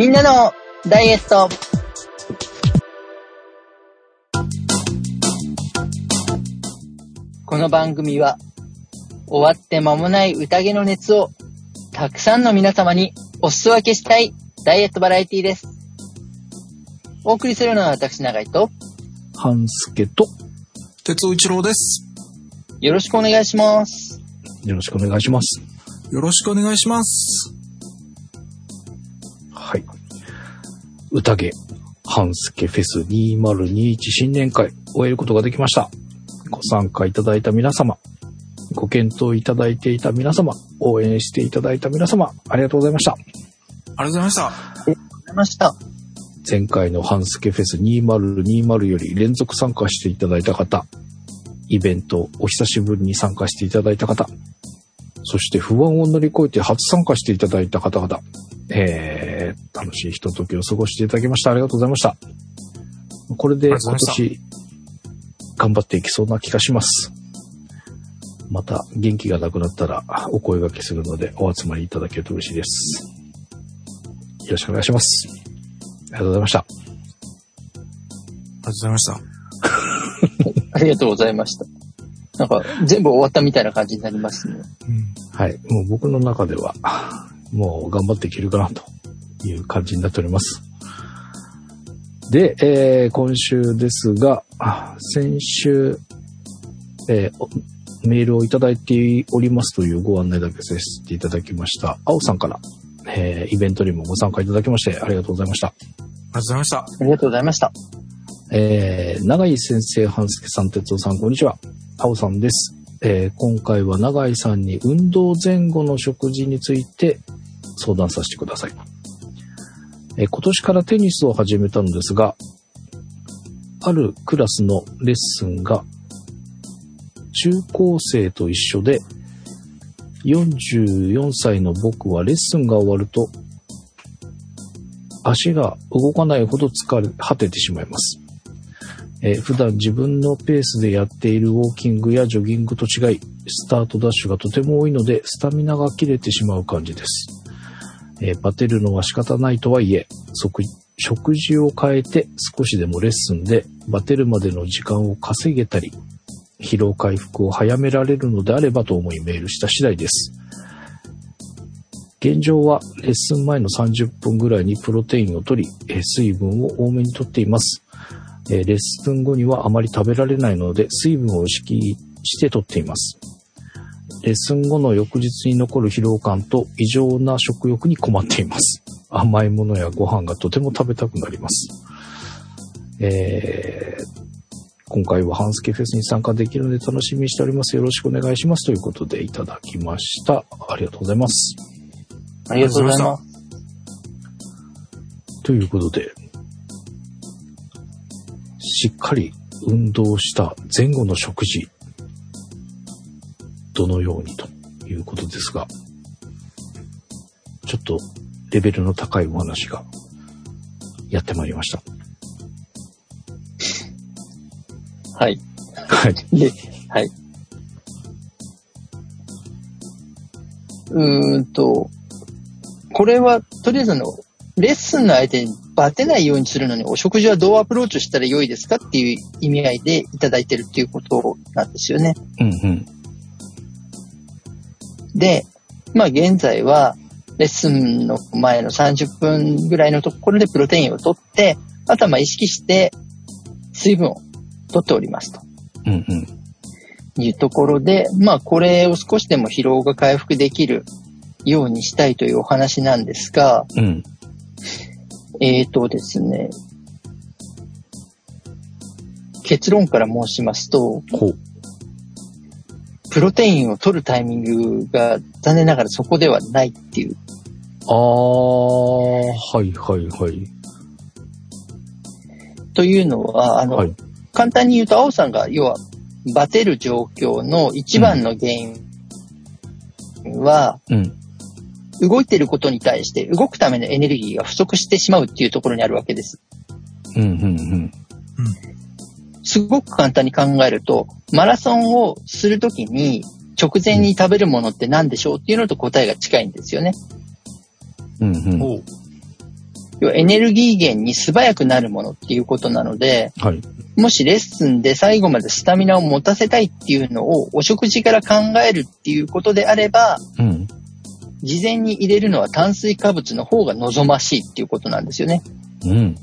みんなのダイエットこの番組は終わって間もない宴の熱をたくさんの皆様にお裾分けしたいダイエットバラエティです。お送りするのは私長井と半助と、鉄尾一郎です。よろしくお願いします。よろしくお願いします。よろしくお願いします。宴、半助フェス2021新年会、終えることができました。ご参加いただいた皆様、ご検討いただいていた皆様、応援していただいた皆様、ありがとうございました。ありがとうございました。ありがとうございました。前回の半助フェス2020より連続参加していただいた方、イベントお久しぶりに参加していただいた方、そして不安を乗り越えて初参加していただいた方々、えー、楽しいひとときを過ごしていただきました。ありがとうございました。これで今年頑張っていきそうな気がします。また元気がなくなったらお声掛けするのでお集まりいただけると嬉しいです。よろしくお願いします。ありがとうございました。ありがとうございました。ありがとうございました。なんか全部終わったみたいな感じになりますね。うん。はい。もう僕の中では、もう頑張っていけるかなという感じになっております。で、えー今週ですが、あ先週、えーおメールをいただいておりますというご案内だけさせていただきました。青さんから、えーイベントにもご参加いただきましてありがとうございました。ありがとうございました。ありがとうございました。えー、長井先生、半助さん、哲夫さん、こんにちは。青さんです。えー今回は長井さんに運動前後の食事について相談させてください。えー今年からテニスを始めたのですが、あるクラスのレッスンが中高生と一緒で、44歳の僕はレッスンが終わると、足が動かないほど疲れ果ててしまいます。えー普段自分のペースでやっているウォーキングやジョギングと違い、スタートダッシュがとても多いので、スタミナが切れてしまう感じです。えーバテるのは仕方ないとはいえ、食食事を変えて少しでもレッスンでバテるまでの時間を稼げたり、疲労回復を早められるのであればと思いメールした次第です。現状はレッスン前の30分ぐらいにプロテインを取り、水分を多めに取っています。えーレッスン後にはあまり食べられないので水分を意識して取っています。レッスン後の翌日に残る疲労感と異常な食欲に困っています。甘いものやご飯がとても食べたくなります。えー今回はハンスケフェスに参加できるので楽しみにしております。よろしくお願いします。ということでいただきました。ありがとうございます。ありがとうございます。ということで、しっかり運動した前後の食事、どのようにということですが、ちょっとレベルの高いお話がやってまいりました。はい。はい。で、はい。うーんと、これは、とりあえずあの、レッスンの相手にバテないようにするのに、お食事はどうアプローチしたら良いですかっていう意味合いでいただいてるっていうことなんですよね。うんうん。で、まあ現在は、レッスンの前の30分ぐらいのところでプロテインを取って、あとはまあ意識して水分を取っておりますと。うんうん。いうところで、まあこれを少しでも疲労が回復できるようにしたいというお話なんですが、うん。えーとですね、結論から申しますと。プロテインを取るタイミングが残念ながらそこではないっていう。あー、はいはいはい。というのは、あの、はい。簡単に言うと、青さんが要はバテる状況の一番の原因は、うん。動いてることに対して動くためのエネルギーが不足してしまうっていうところにあるわけです。うんうんうん。すごく簡単に考えると、マラソンをするときに直前に食べるものって何でしょうっていうのと答えが近いんですよね。うんうん。要はエネルギー源に素早くなるものっていうことなので、はい。もしレッスンで最後までスタミナを持たせたいっていうのをお食事から考えるっていうことであれば、うん。事前に入れるのは炭水化物の方が望ましいっていうことなんですよね。うん。うん。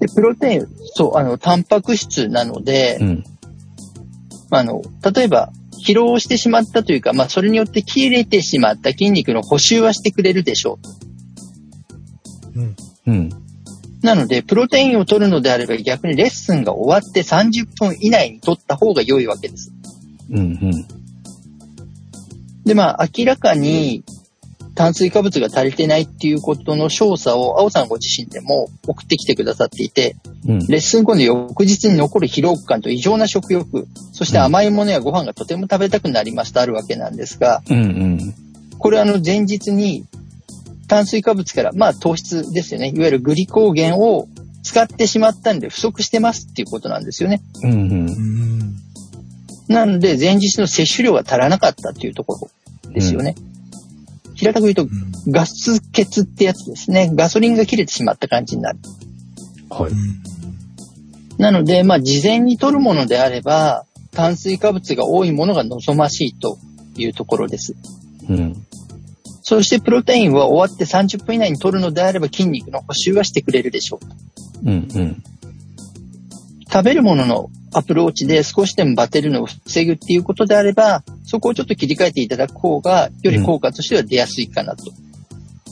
で、プロテイン、そう、あの、タンパク質なので、うん。あの、例えば、疲労してしまったというか、まあ、それによって切れてしまった筋肉の補修はしてくれるでしょうん。うん。う。なので、プロテインを取るのであれば逆にレッスンが終わって30分以内に取った方が良いわけです。うん。うん。で、まあ、明らかに炭水化物が足りてないっていうことの詳細を、青さんご自身でも送ってきてくださっていて、うん。レッスン後の翌日に残る疲労感と異常な食欲、そして甘いものやご飯がとても食べたくなりますとあるわけなんですが、うん。うん。これはあの前日に炭水化物から、まあ糖質ですよね。いわゆるグリコーゲンを使ってしまったんで不足してますっていうことなんですよね。うん。うんう。ん。なので前日の摂取量が足らなかったっていうところですよね。平たく言うとうん。ガス欠ってやつですね。ガソリンが切れてしまった感じになる。はい。なので、まあ事前に取るものであれば炭水化物が多いものが望ましいというところです。うん。そしてプロテインは終わって30分以内に取るのであれば筋肉の補修はしてくれるでしょう。うん。うん。食べるもののアプローチで少しでもバテるのを防ぐっていうことであれば、そこをちょっと切り替えていただく方が、より効果としては出やすいかなと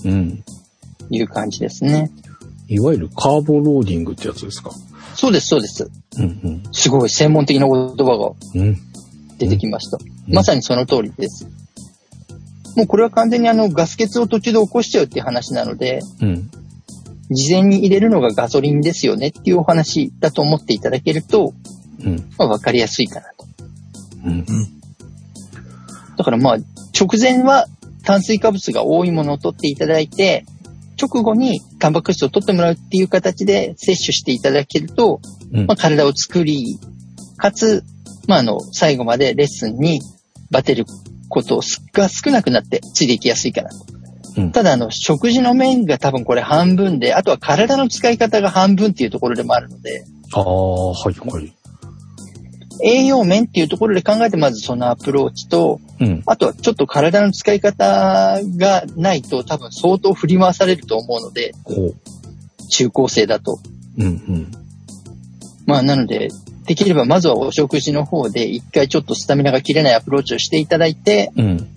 うん。いう感じですね。いわゆるカーボローディングってやつですか？そうです、そうです。うん。すごい専門的な言葉がうん。うん。出てきました。うんまさにその通りです。もうこれは完全にあのガス欠を途中で起こしちゃうっていう話なので、うん。事前に入れるのがガソリンですよねっていうお話だと思っていただけると、うん。まあ、わかりやすいかなと。うん。だからまあ、直前は炭水化物が多いものを取っていただいて、直後にタンパク質を取ってもらうっていう形で摂取していただけると、うんまあ、体を作り、かつ、まあ、あの、最後までレッスンにバテることが少なくなってついていきやすいかなと。うんただ、あの、食事の面が多分これ半分で、あとは体の使い方が半分っていうところでもあるので、ああ、はい、はい。栄養面っていうところで考えてまずそのアプローチと、うん。あとはちょっと体の使い方がないと多分相当振り回されると思うので。中高生だと。うん、うん。まあなので、できればまずはお食事の方で一回ちょっとスタミナが切れないアプローチをしていただいて、うん。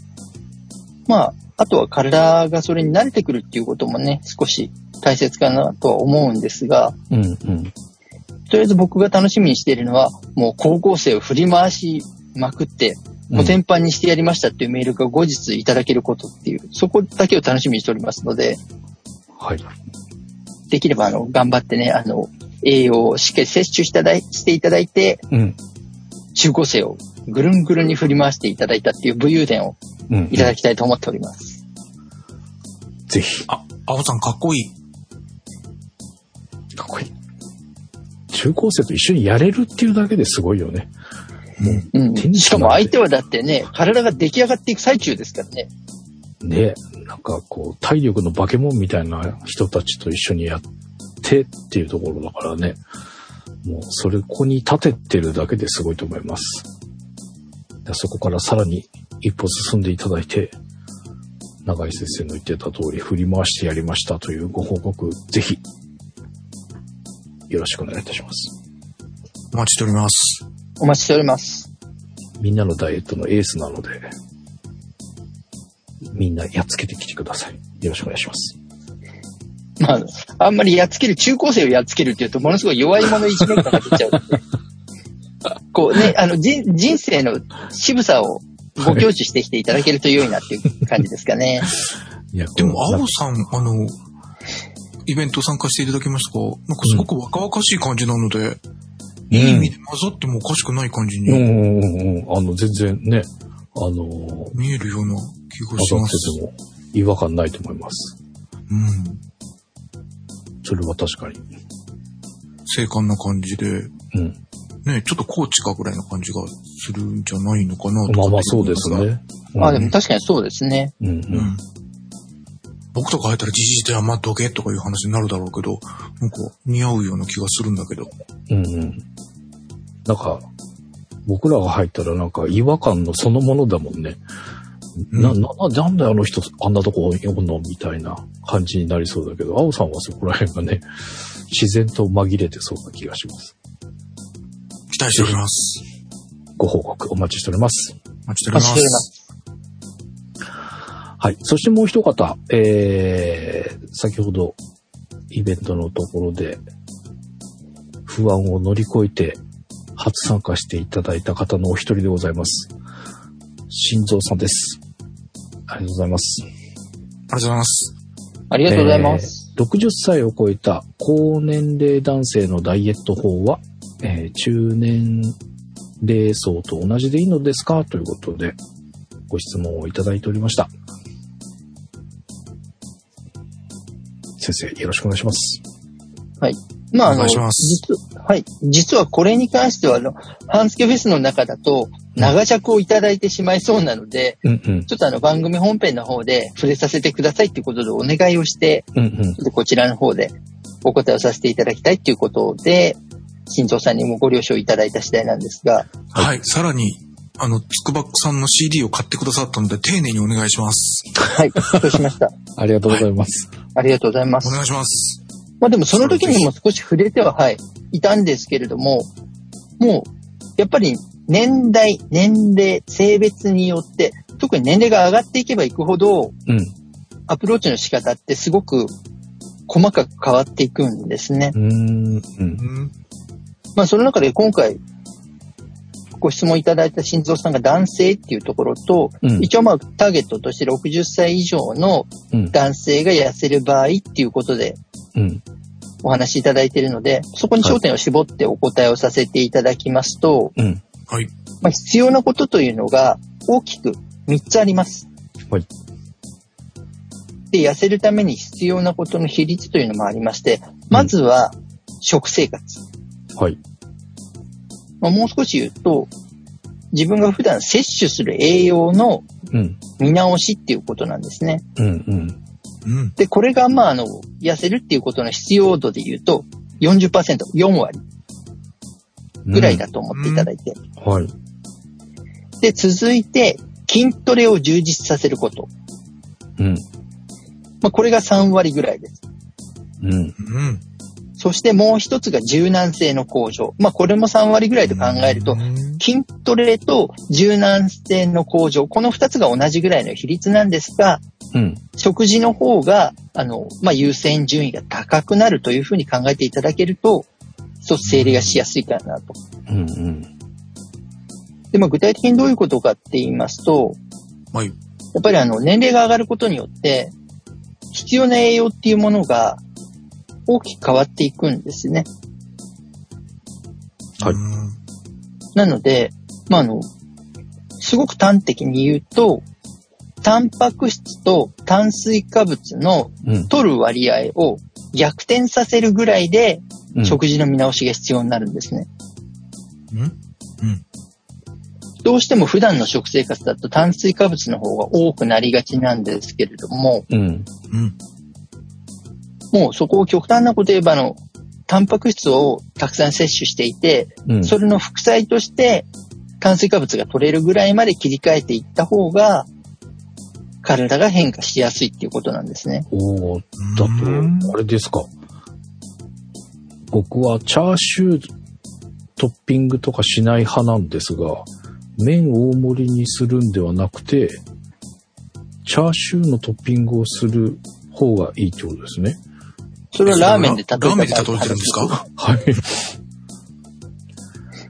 まあ、あとは体がそれに慣れてくるっていうこともね、少し大切かなとは思うんですが、うん、うん。とりあえず僕が楽しみにしているのは、もう高校生を振り回しまくって、うんもう全般にしてやりましたっていうメールが後日いただけることっていう、そこだけを楽しみにしておりますので、はい。できればあの、頑張ってね、あの、栄養をしっかり摂取していただいしていただいて、うん。中高生をぐるんぐるんに振り回していただいたっていう武勇伝をうん。いただきたいと思っております。ぜひ。あ、青さんかっこいい。中高生と一緒にやれるっていうだけですごいよね。うん。テニスしかも相手はだってね、体が出来上がっていく最中ですからね。ねなんかこう、体力の化け物みたいな人たちと一緒にやってっていうところだからね。もう、それ、ここに立ててるだけですごいと思います。でそこからさらに一歩進んでいただいて、長井先生の言ってた通り振り回してやりましたというご報告、ぜひ、よろしくお願いいたします。お待ちしております。お待ちしております。みんなのダイエットのエースなので、みんなやっつけてきてください。よろしくお願いします。まあ、あんまりやっつける、中高生をやっつけるっていうと、ものすごい弱い者いじめ感が出ちゃう。こうね、あの、人人生の渋さをご教示してきていただけると良いなっていう感じですかね。いや、でも、青さん、あの、イベント参加していただきましたが、なんかすごく若々しい感じなので、いい意味で混ざってもおかしくない感じにうんうんうんうん。あの、全然ね、あのー、見えるような気が混ざってします。ても違和感ないと思います。うん。それは確かに。精悍な感じで、うん。ね、ちょっとコーチかぐらいな感じがするんじゃないのかなとまあまあそうですに思いま。あでも確かにそうですね。うんう。うんん。僕とか入ったらじじいで余っとけとかいう話になるだろうけど、なんか似合うような気がするんだけど。うんうん。なんか、僕らが入ったらなんか違和感のそのものだもんね。な、うんな、ななんであの人あんなとこおんのみたいな感じになりそうだけど、青さんはそこら辺がね、自然と紛れてそうな気がします。期待しております。ご報告お待ちしております。お待ちしております。はい。そしてもう一方、えー、先ほどイベントのところで不安を乗り越えて初参加していただいた方のお一人でございます。心臓さんです。ありがとうございます。ありがとうございます。ありがとうございます。えー60歳を超えた高年齢男性のダイエット法は、えー中年齢層と同じでいいのですか？ということでご質問をいただいておりました。先生、よろしくお願いします。まあ、あの、実、はい。実はこれに関しては、あの、半助フェスの中だと、長尺をいただいてしまいそうなので、うんうん。ちょっとあの、番組本編の方で触れさせてくださいっていうことでお願いをして、うんうんちょっとこちらの方でお答えをさせていただきたいっていうことで、新藤さんにもご了承いただいた次第なんですが、はい。さらに、あの、つくばっさんの CD を買ってくださったので、丁寧にお願いします。はい、そうしました。ありがとうございます。ありがとうございます。お願いします。まあでもその時にも少し触れては、はい、いたんですけれども、もう、やっぱり年代、年齢、性別によって、特に年齢が上がっていけばいくほど、うん。アプローチの仕方ってすごく細かく変わっていくんですね。うん。うん。まあその中で今回、ご質問いただいた心臓さんが男性っていうところと、うん。一応まあターゲットとして60歳以上のうん。男性が痩せる場合っていうことでうん。お話しいただいているので、そこに焦点を絞ってお答えをさせていただきますと、うん。はい。まあ、必要なことというのが大きく3つあります。はい。で、痩せるために必要なことの比率というのもありまして、まずは食生活。はい。まあ、もう少し言うと、自分が普段摂取する栄養のうん。見直しっていうことなんですね。うん。うん。うん。で、これがまあ、あの、痩せるっていうことの必要度で言うと、40%、4割ぐらいだと思っていただいて。はい。で、続いて、筋トレを充実させること。うん。まあ、これが3割ぐらいです。うん。うん。そしてもう一つが柔軟性の向上。まあ、これも3割ぐらいと考えるとう、ん筋トレと柔軟性の向上、この2つが同じぐらいの比率なんですが、うん。食事の方が、あの、まあ、優先順位が高くなるというふうに考えていただけると、そう、整理がしやすいかなと。うん。うん。で、まあ、具体的にどういうことかって言いますと、はい。やっぱりあの、年齢が上がることによって、必要な栄養っていうものが大きく変わっていくんですね。はいうんなので、まあ、あの、すごく端的に言うと、タンパク質と炭水化物のうん。取る割合を逆転させるぐらいでうん。食事の見直しが必要になるんですね。うん？どうしても普段の食生活だと炭水化物の方が多くなりがちなんですけれども、うん。うん。もうそこを極端なこと言えばあの、タンパク質をたくさん摂取していて、うん。それの副菜として炭水化物が取れるぐらいまで切り替えていった方が、体が変化しやすいっていうことなんですね。おーだうんと、あれですか。僕はチャーシュートッピングとかしない派なんですが、麺大盛りにするんではなくて、チャーシューのトッピングをする方がいいってことですね。それはラーメンで例えたラーメンで例えてるんですか？はい。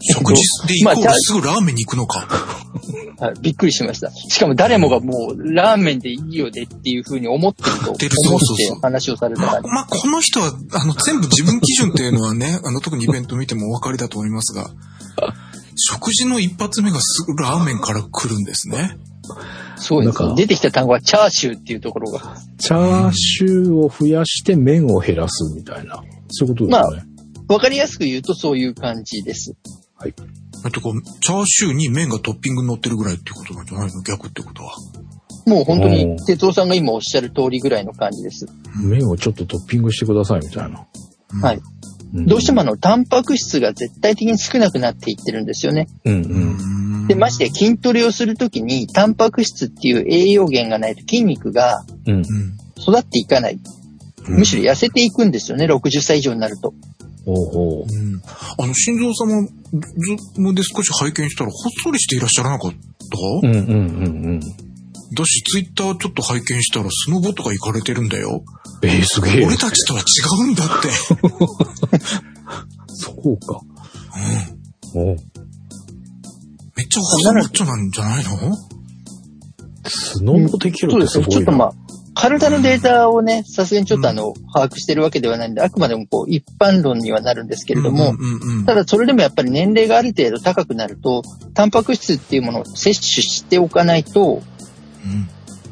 食事でイコーすぐラーメンに行くのか。はい、びっくりしました。しかも誰もがもうラーメンでいいよねっていうふうに思ってると思っって話をされたま。まあ、この人は、あの、全部自分基準っていうのはね、あの、特にイベント見てもお分かりだと思いますが、食事の一発目がすぐラーメンから来るんですね。そうですね。出てきた単語はチャーシューっていうところが。チャーシューを増やして麺を減らすみたいな。そういうことですよね。わかりやすく言うとそういう感じです。だってこう、チャーシューに麺がトッピングに乗ってるぐらいっていうことなんじゃないの？逆ってことは。もう本当おにー、哲夫さんが今おっしゃる通りぐらいの感じです。麺をちょっとトッピングしてくださいみたいな。はい。んどうしてもあの、タンパク質が絶対的に少なくなっていってるんですよね。うんう。うんん。で、まして筋トレをするときに、タンパク質っていう栄養源がないと筋肉が。育っていかない。むしろ痩せていくんですよね、60歳以上になると。ほうほうん。あの、心臓様、ズームで少し拝見したら、ほっそりしていらっしゃらなかった、う。うんうんうんだし、ツイッターちょっと拝見したら、スノボとか行かれてるんだよ。うん。えー、すげえ。俺たちとは違うんだって。そうか。うん。おちゃ細マッチョなんじゃないの？スノボできるってそうですね。すごいな。ちょっとまあ、体のデータをね、さすがにちょっとあの、把握してるわけではないんで、あくまでもこう、一般論にはなるんですけれども、うんうんうんただそれでもやっぱり年齢がある程度高くなると、タンパク質っていうものを摂取しておかないと、うん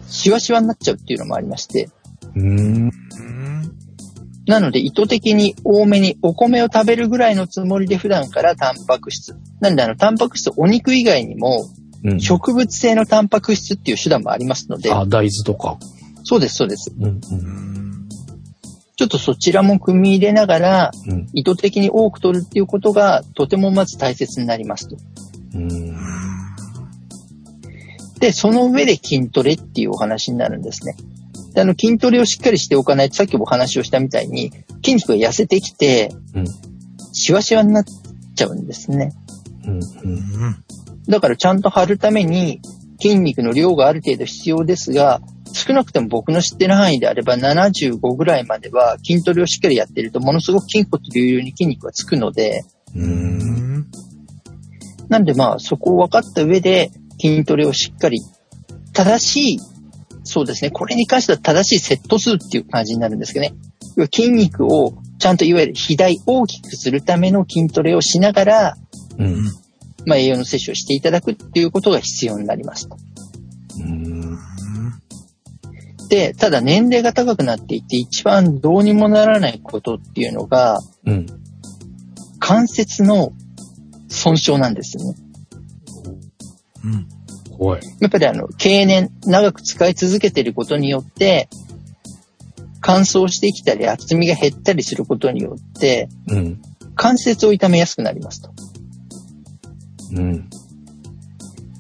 シワシワになっちゃうっていうのもありまして、うーん。うんなので意図的に多めにお米を食べるぐらいのつもりで普段からタンパク質。なんであの、タンパク質、お肉以外にも、うん。植物性のタンパク質っていう手段もありますので、あ、大豆とか。そうです、そうです。うんう。うんんちょっとそちらも組み入れながら、うん。意図的に多く取るっていうことがとてもまず大切になりますと。うん。で、その上で筋トレっていうお話になるんですね。であの筋トレをしっかりしておかないと、さっきもお話をしたみたいに、筋肉が痩せてきて、うんシワシワになっちゃうんですね。うん。ううん。んだからちゃんと張るために筋肉の量がある程度必要ですが、少なくても僕の知ってる範囲であれば75ぐらいまでは筋トレをしっかりやってるとものすごく筋骨隆々に筋肉がつくので、う。うんんなんでまあそこを分かった上で筋トレをしっかり正しい、そうですね、これに関しては正しいセット数っていう感じになるんですけどね。筋肉をちゃんといわゆる肥大大きくするための筋トレをしながら、うん。まあ栄養の摂取をしていただくっていうことが必要になりますと。うん。で、ただ年齢が高くなっていって一番どうにもならないことっていうのがうん。関節の損傷なんですよね。うん。やっぱりあの、経年、長く使い続けていることによって、乾燥してきたり厚みが減ったりすることによって、うん。関節を痛めやすくなりますと。うん。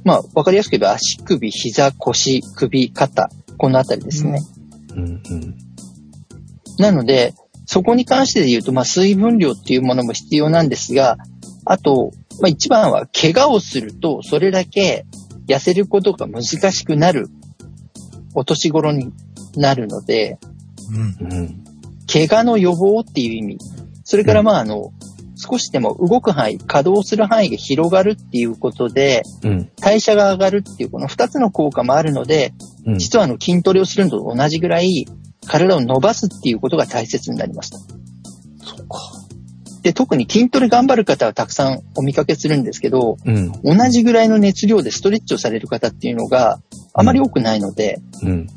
まあ、わかりやすく言えば足首、膝、腰、首、肩、このあたりですね。うん。うん。なので、そこに関して言うと、まあ、水分量っていうものも必要なんですが、あと、まあ、一番は怪我をすると、それだけ痩せることが難しくなる、お年頃になるので、うんうん。怪我の予防っていう意味。それからまあ、あの、少しでも動く範囲、稼働する範囲が広がるっていうことで、うん。代謝が上がるっていうこの二つの効果もあるので、うん。実はあの筋トレをするのと同じぐらい体を伸ばすっていうことが大切になりますと。そうか。で、特に筋トレ頑張る方はたくさんお見かけするんですけど、うん。同じぐらいの熱量でストレッチをされる方っていうのがあまり多くないので、うん。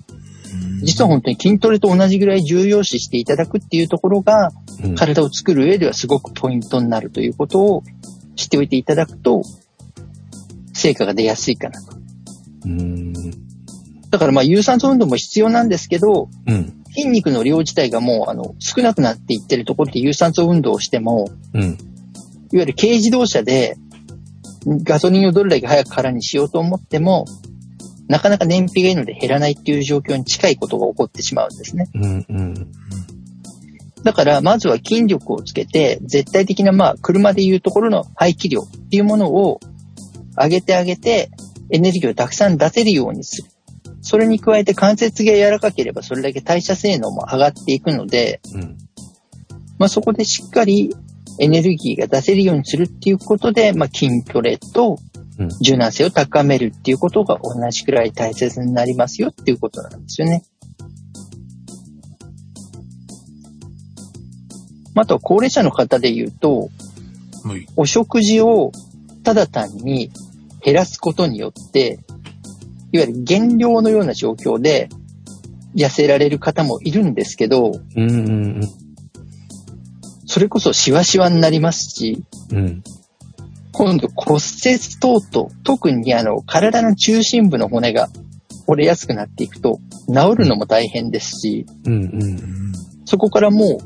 実は本当に筋トレと同じぐらい重要視していただくっていうところが、うん。体を作る上ではすごくポイントになるということを知っておいていただくと、成果が出やすいかなと。うん。だからまあ有酸素運動も必要なんですけど、うん。筋肉の量自体がもうあの少なくなっていってるところで有酸素運動をしても、うん。いわゆる軽自動車でガソリンをどれだけ早く空にしようと思っても、なかなか燃費がいいので減らないっていう状況に近いことが起こってしまうんですね。うん。うん。だから、まずは筋力をつけて、絶対的な、まあ、車でいうところの排気量っていうものを上げてあげて、エネルギーをたくさん出せるようにする。それに加えて関節が柔らかければ、それだけ代謝性能も上がっていくので、うん。まあ、そこでしっかりエネルギーが出せるようにするっていうことで、まあ、筋トレとうん柔軟性を高めるっていうことが同じくらい大切になりますよっていうことなんですよね。まああとは高齢者の方で言うと、はい。お食事をただ単に減らすことによって、いわゆる減量のような状況で痩せられる方もいるんですけど、うん。うん。それこそシワシワになりますし、うん。今度骨折等々、特にあの体の中心部の骨が折れやすくなっていくと、治るのも大変ですし、うんう。うんん。そこからも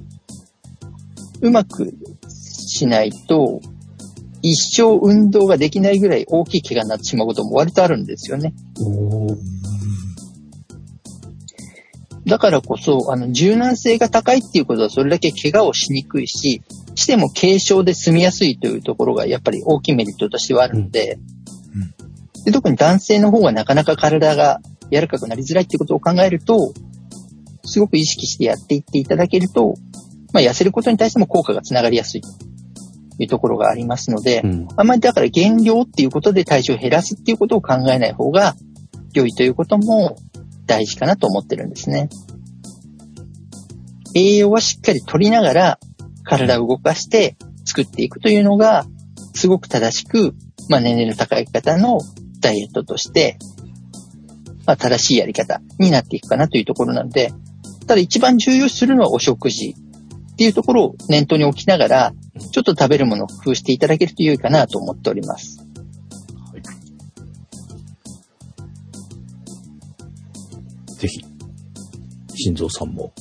う、うまくしないと、一生運動ができないぐらい大きい怪我になってしまうことも割とあるんですよね。だからこそ、あの、柔軟性が高いっていうことはそれだけ怪我をしにくいし、しても軽症で済みやすいというところがやっぱり大きいメリットとしてはあるので、うんで特に男性の方がなかなか体が柔らかくなりづらいっていうことを考えると、すごく意識してやっていっていただけると、まあ、痩せることに対しても効果がつながりやすいというところがありますので、うん。あんまりだから減量っていうことで体重を減らすっていうことを考えない方が良いということも大事かなと思ってるんですね。栄養はしっかり取りながら体を動かして作っていくというのがすごく正しく、まあ、年齢の高い方のダイエットとして、まあ、正しいやり方になっていくかなというところなので、ただ一番重要視するのはお食事っていうところを念頭に置きながら、ちょっと食べるものを工夫していただけると良いかなと思っております。ぜひ、心臓さんも、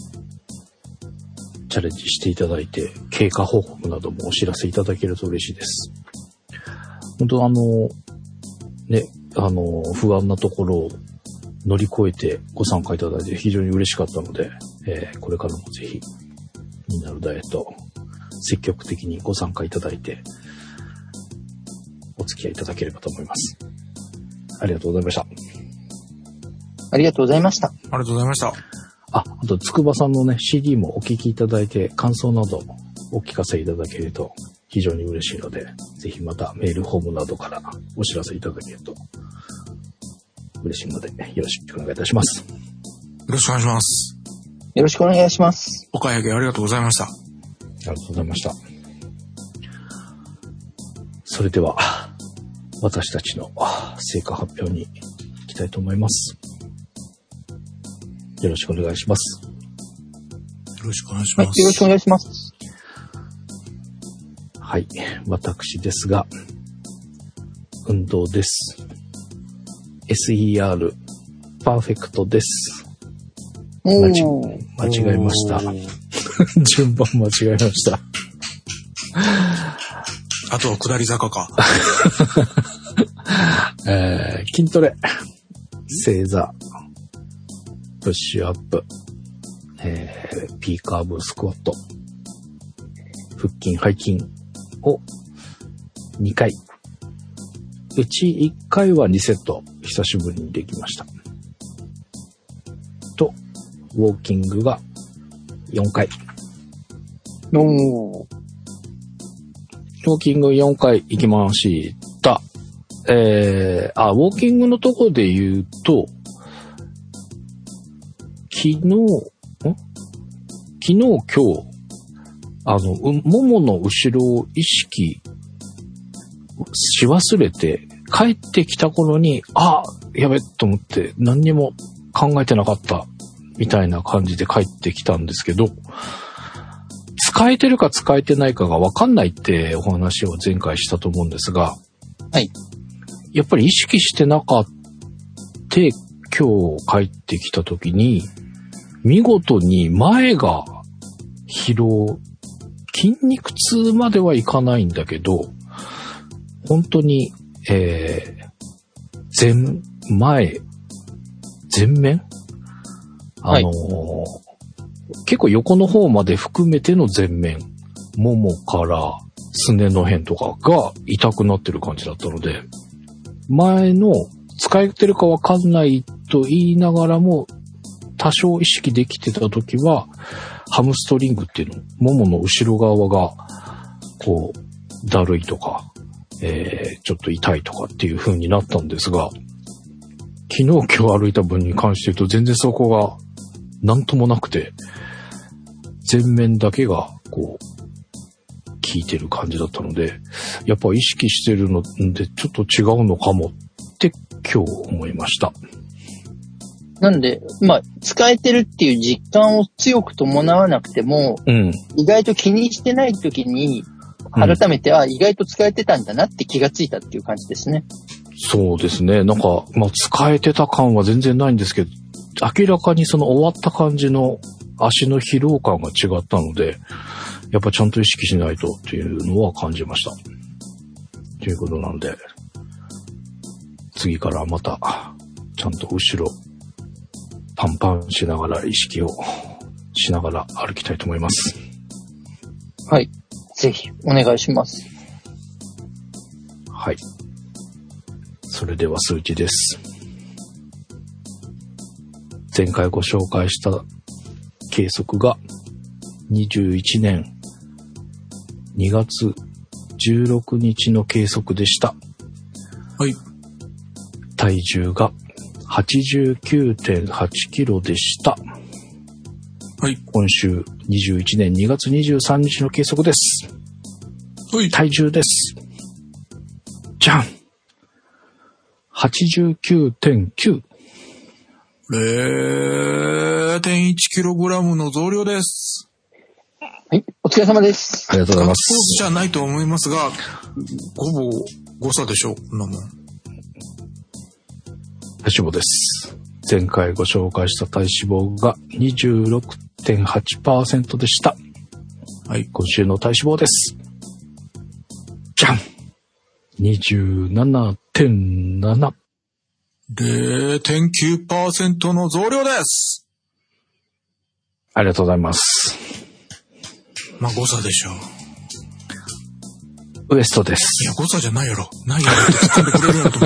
チャレンジしていただいて、経過報告などもお知らせいただけると嬉しいです。本当あの、ね、あの、不安なところを乗り越えてご参加いただいて非常に嬉しかったので、えーこれからもぜひ、みんなのダイエット、積極的にご参加いただいて、お付き合いいただければと思います。ありがとうございました。ありがとうございました。ありがとうございました。あ、あと、つくばさんのね、CD もお聞きいただいて、感想などお聞かせいただけると非常に嬉しいので、ぜひまたメールフォームなどからお知らせいただけると嬉しいので、よろしくお願いいたします。よろしくお願いします。よろしくお願いします。お買い上げありがとうございました。ありがとうございました。それでは、私たちのあ成果発表に行きたいと思います。よろしくお願いします。よろしくお願いしはい、ます。よろしくお願いします。はい。私ですが、運動です。SER、パーフェクトです。お間違ー。間違えました。順番間違えました。あとは下り坂か。えー、筋トレ、正座、プッシュアップ、えー、ピーカーブスクワット、腹筋、背筋を2回。うち1回は2セット、久しぶりにできました。と、ウォーキングが4回。おー。ウォーキング4回行きました。えー、あ、ウォーキングのとこで言うと、昨日、ん？昨日今日、あの、うももの後ろを意識し忘れて、帰ってきた頃に、あ、やべっと思って何にも考えてなかった、みたいな感じで帰ってきたんですけど、使えてるか使えてないかがわかんないってお話を前回したと思うんですが、はい。やっぱり意識してなかった今日帰ってきた時に、見事に前が疲労、筋肉痛まではいかないんだけど、本当に、えー、前、前、前面あのー結構横の方まで含めての前面、ももからすねの辺とかが痛くなってる感じだったので、前の使えてるかわかんないと言いながらも、多少意識できてた時は、ハムストリングっていうの、ももの後ろ側が、こう、だるいとか、えー、ちょっと痛いとかっていう風になったんですが、昨日今日歩いた分に関して言うと全然そこがなんともなくて、前面だけが、こう、効いてる感じだったので、やっぱ意識してるので、ちょっと違うのかもって今日思いました。なんで、まあ、使えてるっていう実感を強く伴わなくても、うん。意外と気にしてない時に、うん改めて、あ、意外と使えてたんだなって気がついたっていう感じですね。そうですね。なんか、まあ、使えてた感は全然ないんですけど、明らかにその終わった感じの足の疲労感が違ったので、やっぱちゃんと意識しないとっていうのは感じました。ということなんで、次からまた、ちゃんと後ろ、パンパンしながら意識をしながら歩きたいと思います。はい。ぜひ、お願いします。はい。それでは数値です。前回ご紹介した計測が21年2月16日の計測でした。はい。体重が89.8キロでした。はい。今週21年2月23日の計測です。はい。体重です。じゃん !89.9。0.1kg の増量です。はい。お疲れ様です。ありがとうございまガッツポーズす。じゃないと思いますが、ほぼ誤差でしょう、こんなもん。体脂肪です。前回ご紹介した体脂肪が26.8%でした。はい。今週の体脂肪です。じゃん !27.7。0.9%の増量です。ありがとうございます。まあ誤差でしょう。ウエストでいす。や、誤差じゃないやろ。ないやろって突っ込んでくれるやろった。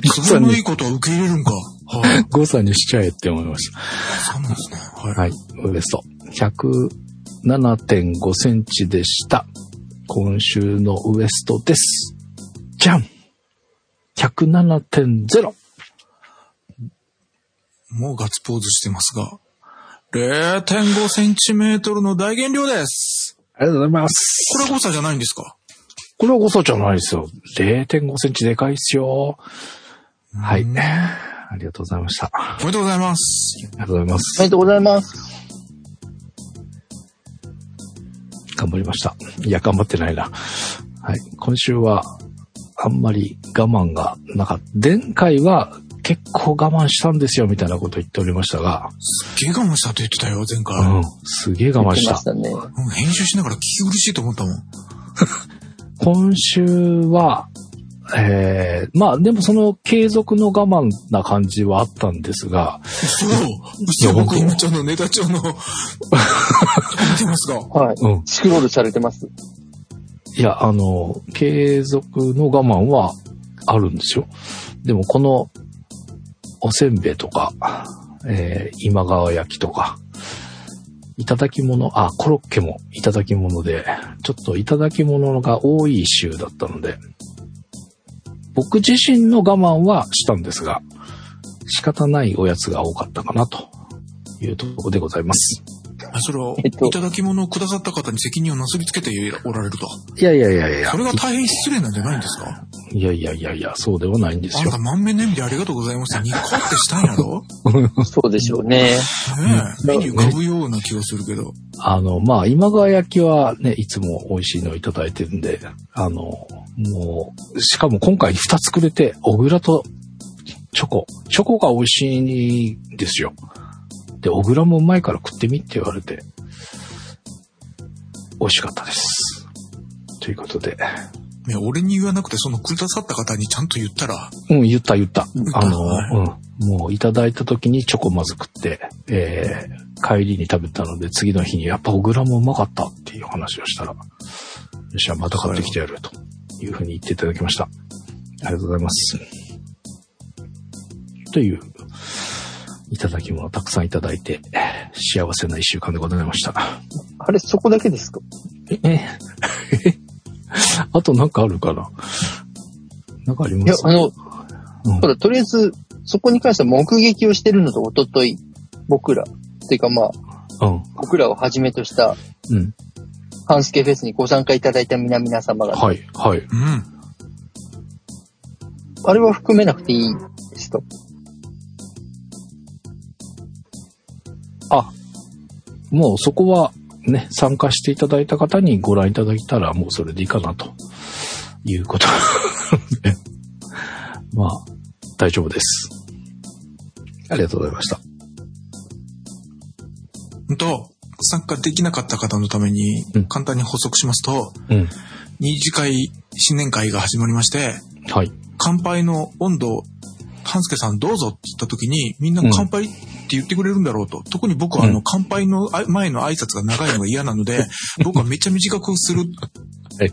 都合のいいことは受け入れるんか。はい。誤差にしちゃえって思いました。そうなんですね。はい。はい。ウエスト。107.5センチでした。今週のウエストです。じゃん !107.0! もうガッツポーズしてますが、0.5センチメートルの大減量です。ありがとうございます。これ誤差じゃないんですか？これは誤差じゃないですよ。0.5センチでかいっすよ。はい。ありがとうございました。あおめでとうございます。りがとうございます。おめでとうございます。頑張りました。いや、頑張ってないな。はい。今週は、あんまり我慢がなかった。前回は結構我慢したんですよ、みたいなこと言っておりましたが、すっげえ我慢したと言ってたよ、前回。うん。すげえ我慢したし。たね。うん編集しながら聞き苦しいと思ったもん。今週は、えー、まあでもその継続の我慢な感じはあったんですが、そう。い嘘や僕今ちょっとネタ帳の、見てますが。はい。うん。スクロールされてます。いや、あの、継続の我慢はあるんですよ。でもこの、おせんべいとか、えー、今川焼きとか、いただき物、あ、コロッケもいただき物で、ちょっといただき物が多い週だったので、僕自身の我慢はしたんですが、仕方ないおやつが多かったかなというところでございます。あそれを、えっといただき物をくださった方に責任をなすりつけておられると。いやいやいやいやそれが大変失礼なんじゃないんですか？いやいやいやいや、そうではないんですよあんた。満面の笑みでありがとうございますってニコってしたんやろ？そうでしょうね。ねえ。目に浮かぶような気がするけど。あの、まあ、今川焼きはね、いつも美味しいのをいただいてるんで、あの、もう、しかも今回2つくれて、小倉とチョコ。チョコが美味しいんですよ。で、小倉もうまいから食ってみって言われて、美味しかったです。ということで、いや、俺に言わなくて、そのくださった方にちゃんと言ったら、うん、言った言った。ったあの、はいうん、もういただいた時にチョコまず食って、えー、帰りに食べたので、次の日にやっぱ小倉もうまかったっていう話をしたら、よっしゃ、また買ってきてやるというふうに言っていただきました。ありがとうございます。という、いただき物をたくさんいただいて、幸せな一週間でございました。あれ、そこだけですか？え、え、あとなんかあるかな？なんかありいます、やあの、うんほら、とりあえず、そこに関しては目撃をしてるのと、おととい、僕ら、っていうかまあ、うん。僕らをはじめとした、うん。ハンスケフェスにご参加いただいた皆々様が、はい、はい。うん。あれは含めなくていいですかあ、もうそこはね、参加していただいた方にご覧いただいたらもうそれでいいかなということ。まあ、大丈夫です。ありがとうございました。うんと、参加できなかった方のためにうん簡単に補足しますと、うん。二次会新年会が始まりまして、はい。乾杯の温度、半助さんどうぞって言った時に、みんな乾杯って言ってくれるんだろうと。特に僕はあの、うん乾杯のあ前の挨拶が長いのが嫌なので、僕はめっちゃ短くするはい。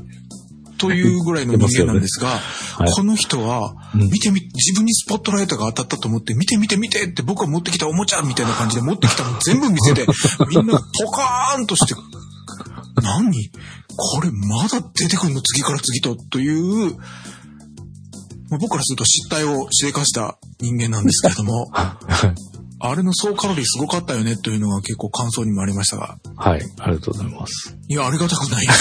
というぐらいの人間なんですが、はい。この人は、うん見てみ、自分にスポットライトが当たったと思って、見て見て見てって僕が持ってきたおもちゃみたいな感じで持ってきたの全部見せて、みんなポカーンとして、何？これまだ出てくるの次から次と、という、まあ、僕からすると失態をしでかした人間なんですけれども、あれの総カロリーすごかったよねというのが結構感想にもありましたが、はい。ありがとうございます。いや、ありがたくないよ。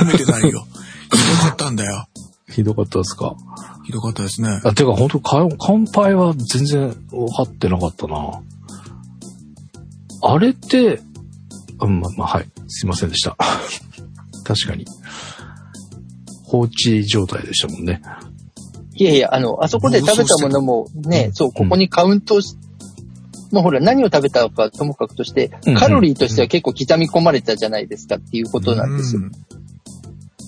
褒めてないよ。ひどかったんだよ。ひどかったですか？ひどかったですね。あ、てか本当か乾杯は全然分かってなかったな。あれって、うん、ま、まあ、はい。すいませんでした。確かに。放置状態でしたもんね。いやいや、あの、あそこで食べたものもね、そう、ここにカウントし、もうほら、何を食べたかともかくとしてうん、カロリーとしては結構刻み込まれたじゃないですかっていうことなんですよ。うんうん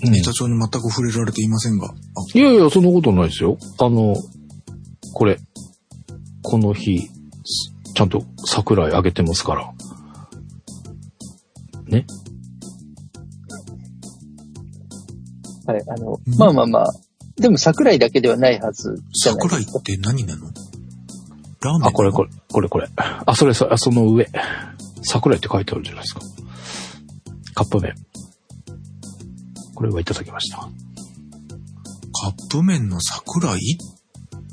ネタ帳に全く触れられていませんが。あいやいや、そんなことないですよ。あの、これ、この日、すちゃんと桜井あげてますから。ね？はい、あの、うんまあまあまあ、でも桜井だけではないはずじゃないですか。桜井って何なの？ラーメンあ、これこれ、これこれ。あ、それそ、あその上。桜井って書いてあるじゃないですか。カップ麺。これはいただきました。カップ麺の桜井？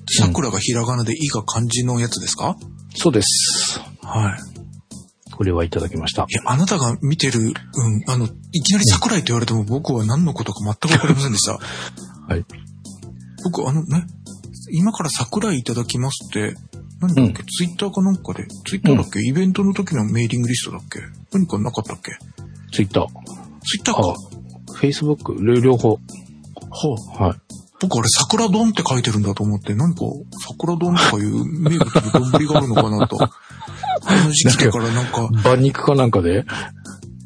桜がひらがなでいが漢字のやつですか、そうです。はい。これはいただきましたい。や、あなたが見てる、うん、あの、いきなり桜井と言われても僕は何のことか全くわかりませんでした。はい。僕、あのね、今から桜井いただきますって、何だっけ、ツイッターかなんかで、ツイッターだっけ、イベントの時のメーリングリストだっけ？何かなかったっけ？ツイッター。ツイッターか？あ、フェイスブック、両両方。はあ、はい。僕あれ桜丼って書いてるんだと思って、何か桜丼とかいう名物の丼があるのかなと。この時期だからなんか、馬肉かなんかで？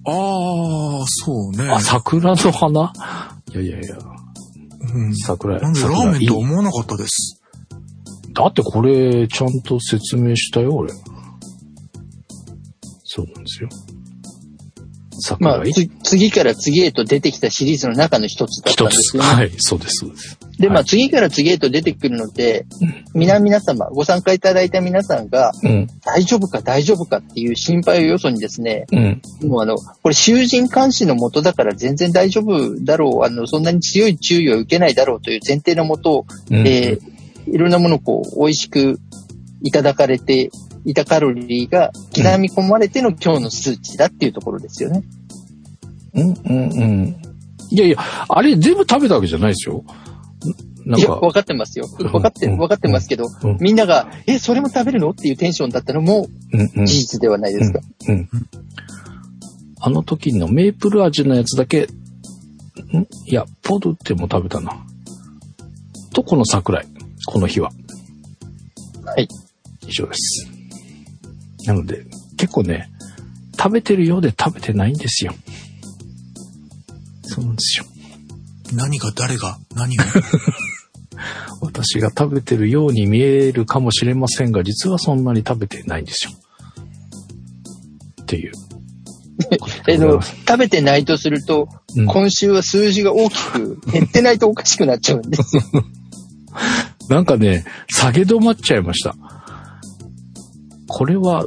ああ、そうね。あ、桜の花？いやいやいや、うん。桜井。なんでラーメンとは思わなかったです。だってこれ、ちゃんと説明したよ、俺。そうなんですよ。まあ、次から次へと出てきたシリーズの中の一つだったん。ですよね。はい、そうです、そうです。で、まあ、はい次から次へと出てくるので、皆皆様、ご参加いただいた皆さんが、うん、大丈夫か大丈夫かっていう心配をよそにですね、うん、もうあの、これ囚人監視のもとだから全然大丈夫だろう、あの、そんなに強い注意を受けないだろうという前提のもと、うん。えーいろんなものをこう、美味しくいただかれていたカロリーが刻み込まれての今日の数値だっていうところですよね。うん、うん、うん。いやいや、あれ全部食べたわけじゃないですよ。いんや、か、分かってますよ。分かって、うん分かってますけど、うんみんなが、え、それも食べるの？っていうテンションだったのもうん、うん。事実ではないですか。うん。あの時のメープル味のやつだけ、ん？いや、ポルテも食べたな。と、この桜井。この日は。はい。以上です。なので、結構ね、食べてるようで食べてないんですよ。そうなんですよ。何が誰が何を 私が食べてるように見えるかもしれませんが、実はそんなに食べてないんですよ。っていう。えの、食べてないとすると、うん今週は数字が大きく減ってないとおかしくなっちゃうんですよ。なんかね、下げ止まっちゃいました。これは、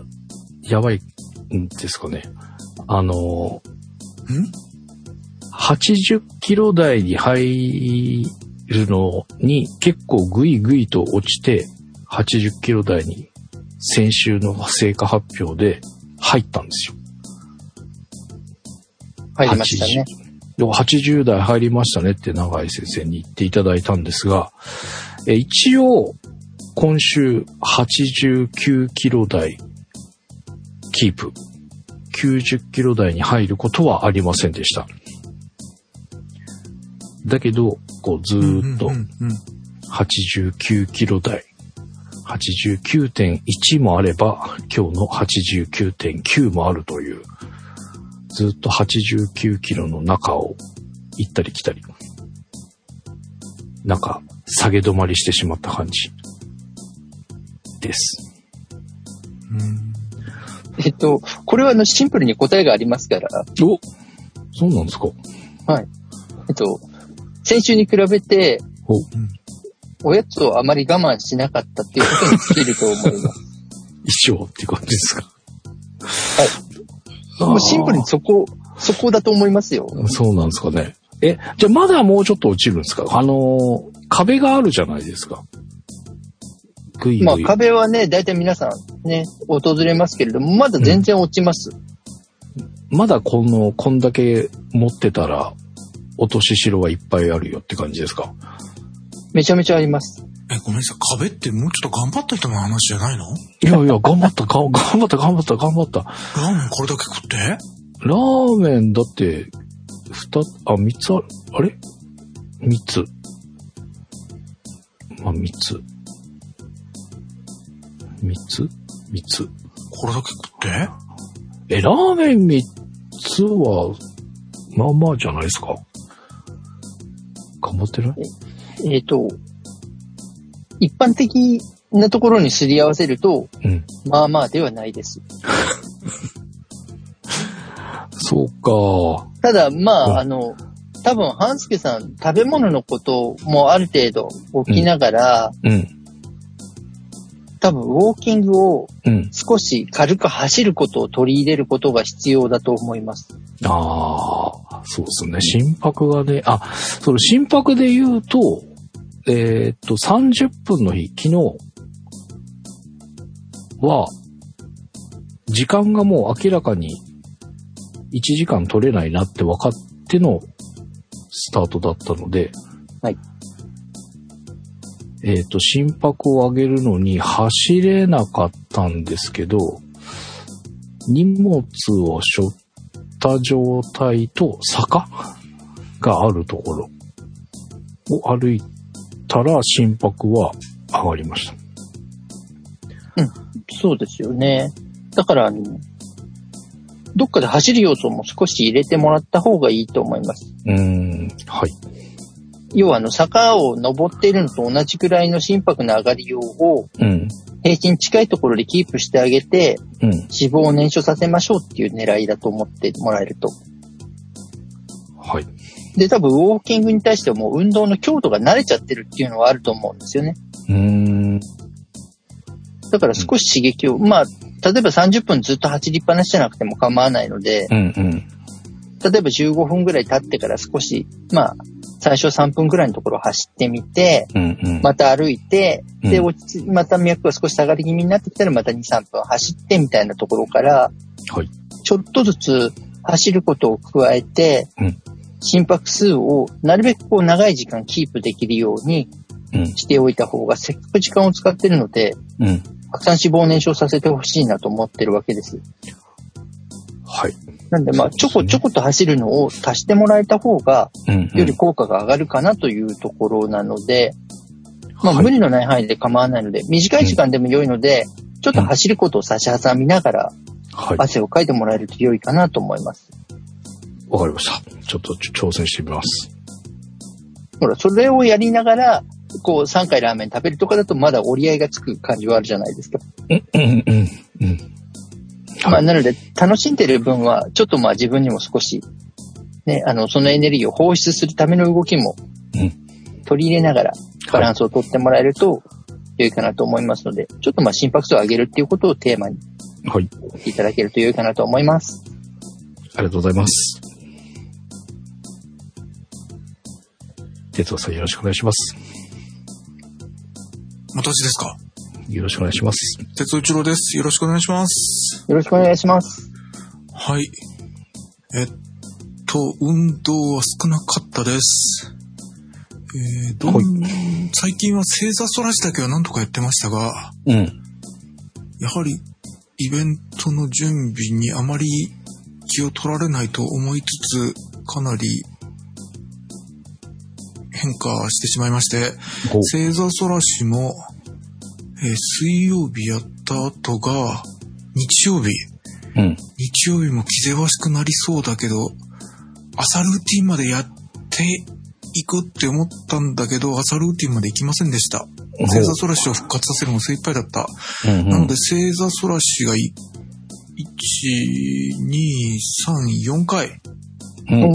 やばいんですかね。あの、ん？80キロ台に入るのに結構グイグイと落ちて、80キロ台に先週の成果発表で入ったんですよ。入りましたね。80。80代入りましたねって長井先生に言っていただいたんですが、え一応、今週89キロ台キープ。90キロ台に入ることはありませんでした。だけど、こうずーっとうんうんうん89キロ台。89.1もあれば、今日の89.9もあるという、ずっと89キロの中を行ったり来たり。なんか、下げ止まりしてしまった感じ。です。うん。えっと、これはあのシンプルに答えがありますから、おそうなんですかえっと、先週に比べて、おおやつをあまり我慢しなかったっていうことに尽きると思います。一生っていう感じですかはい。もうシンプルにそこ、そこだと思いますよ。そうなんですかね。え、じゃあまだもうちょっと落ちるんですか？あのー壁があるじゃないですか。ぐいぐい。まあ壁はね、大体皆さんね、訪れますけれども、まだ全然落ちます。まだこの、こんだけ持ってたら、落とし城はいっぱいあるよって感じですか？めちゃめちゃあります。え、ごめんなさい。壁ってもうちょっと頑張った人の話じゃないの？いやいや、頑張った、が 頑張った、頑張った、頑張った。ラーメンこれだけ食って？ラーメンだって、二つ、あ、三つある、あれ？三つ。まあ、三つ。三つ三つ。これだけ食って？え、ラーメン三つは、まあまあじゃないですか。頑張ってる？えっ、と、一般的なところにすり合わせると、うん。まあまあではないです。そうか。ただ、まうんあ、あの、多分、半助さん、食べ物のこともある程度起きながら、うん。多分、ウォーキングをうん。少し軽く走ることを取り入れることが必要だと思います。ああ、そうですね。心拍がね、あ、その心拍で言うと、えーっと、30分の日、昨日は、時間がもう明らかに1時間取れないなって分かってのスタートだったので、はい。えーっと、心拍を上げるのに走れなかったんですけど、荷物を背負った状態と坂があるところを歩いたら心拍は上がりました。そうですよね。だから、あのどっかで走る要素も少し入れてもらった方がいいと思います。うーん、はい。要は、あの、坂を登っているのと同じくらいの心拍の上がりようをうん、平均近いところでキープしてあげて、うん、脂肪を燃焼させましょうっていう狙いだと思ってもらえると。はい。で、多分ウォーキングに対してはもう運動の強度が慣れちゃってるっていうのはあると思うんですよね。うーん、だから少し刺激を、まあ、例えば30分ずっと走りっぱなしじゃなくても構わないので、うん、うん、例えば15分ぐらい経ってから少し、まあ、最初3分ぐらいのところを走ってみて、うん、うん。また歩いて、で、うん落ち着また脈が少し下がり気味になってきたらまた2、3分走ってみたいなところから、はい。ちょっとずつ走ることを加えて、うん心拍数をなるべくこう長い時間キープできるようにうん、しておいた方がせっかく時間を使ってるので、うん。たくさん脂肪を燃焼させてほしいなと思ってるわけです。はい。なんでまあ、ちょこちょこと走るのを足してもらえた方が。より効果が上がるかなというところなので、まあ、はい無理のない範囲で構わないので、短い時間でも良いので、ちょっと走ることを差し挟みながら、はい。汗をかいてもらえると良いかなと思います。わかりました。ちょっと挑戦してみます。ほら、それをやりながら、こう、3回ラーメン食べるとかだとまだ折り合いがつく感じはあるじゃないですか。うん、うん、うん、うん。まあ、なので、楽しんでる分は、ちょっとまあ自分にも少し、ね、あの、そのエネルギーを放出するための動きもうん、取り入れながら、バランスをとってもらえると、良いかなと思いますので、ちょっとまあ心拍数を上げるっていうことをテーマにはい。いただけると良いかなと思います。ありがとうございます。哲夫さんよろしくお願いします。私ですか？よろしくお願いします。鉄尾一郎です。よろしくお願いします。よろしくお願いします。はい。えっと、運動は少なかったです。えー、どん、は最近は正座反らしだけは何とかやってましたが、うん。やはりイベントの準備にあまり気を取られないと思いつつ、かなり変化してしまいまして、星座そらしも、えー水曜日やった後が、日曜日。うん。日曜日も気ぜわしくなりそうだけど、朝ルーティンまでやっていくって思ったんだけど、朝ルーティンまで行きませんでした。星座そらしを復活させるのが精一杯だった。うんうん。なので、星座そらしがい、1、2、3、4回うん。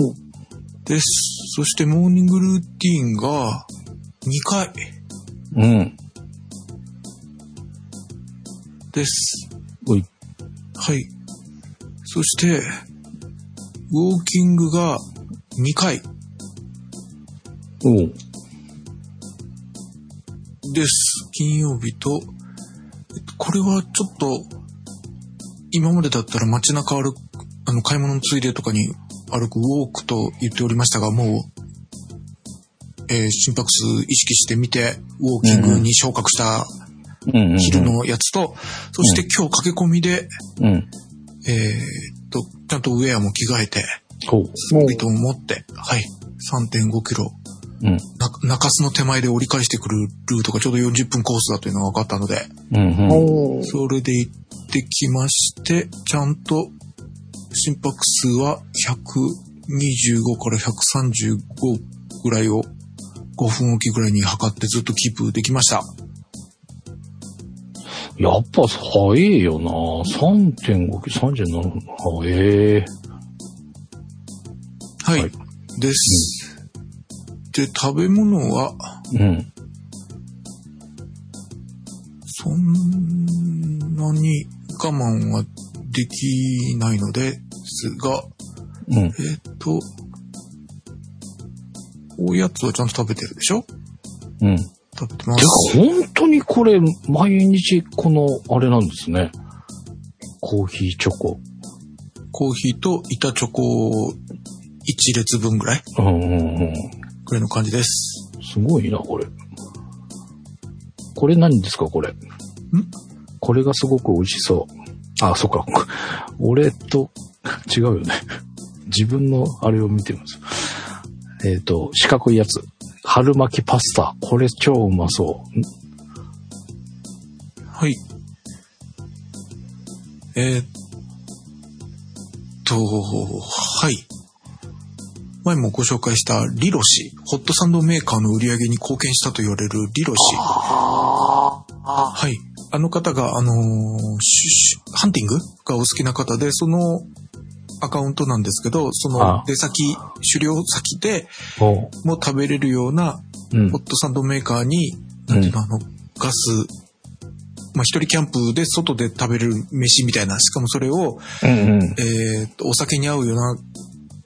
です。そして、モーニングルーティンが2回うん。です。おい。はい。そして、ウォーキングが2回おう。です。金曜日とこれはちょっと、今までだったら街中歩く、あの、買い物のついでとかに歩くウォークと言っておりましたが、もう、えー心拍数意識してみて、ウォーキングに昇格したうんうんうん。昼のやつと、そして今日駆け込みで、うん。えーっと、ちゃんとウェアも着替えて。スピートも持って、はい、3.5キロ、うん。な中洲の手前で折り返してくるルートがちょうど40分コースだというのが分かったので、うんうん。それで行ってきまして、ちゃんと心拍数は125から135ぐらいを5分おきぐらいに測ってずっとキープできました。やっぱ早いよな3.5、37分。早えはい。はいです。で、食べ物は、うん。そんなに我慢はできないのですが、うん。えっ、と、おやつはちゃんと食べてるでしょ？うん。食べてまてか、す。本当にこれ、毎日この、あれなんですね。コーヒーチョコ。コーヒーと板チョコ1列分ぐらい？うんうんうん。ぐらいの感じです。すごいな、これ。これ何ですか、これ？ん？これがすごく美味しそう。あ、そっか。俺と、違うよね。自分のあれを見てます。えっ、と、四角いやつ。春巻きパスタ。これ超うまそう。んはい。えーっと、はい。前もご紹介したリロシ、ホットサンドメーカーの売り上げに貢献したと言われるリロシ。はい。あの方が、あのーシュシュハンティングがお好きな方で、そのアカウントなんですけど、そあの出先、狩猟先でおも食べれるようなうんホッ。トサンドメーカーに、なんていうの、あの、ガス、まあ、一人キャンプで外で食べれる飯みたいな、しかもそれを、うんうん。えーっと、お酒に合うような、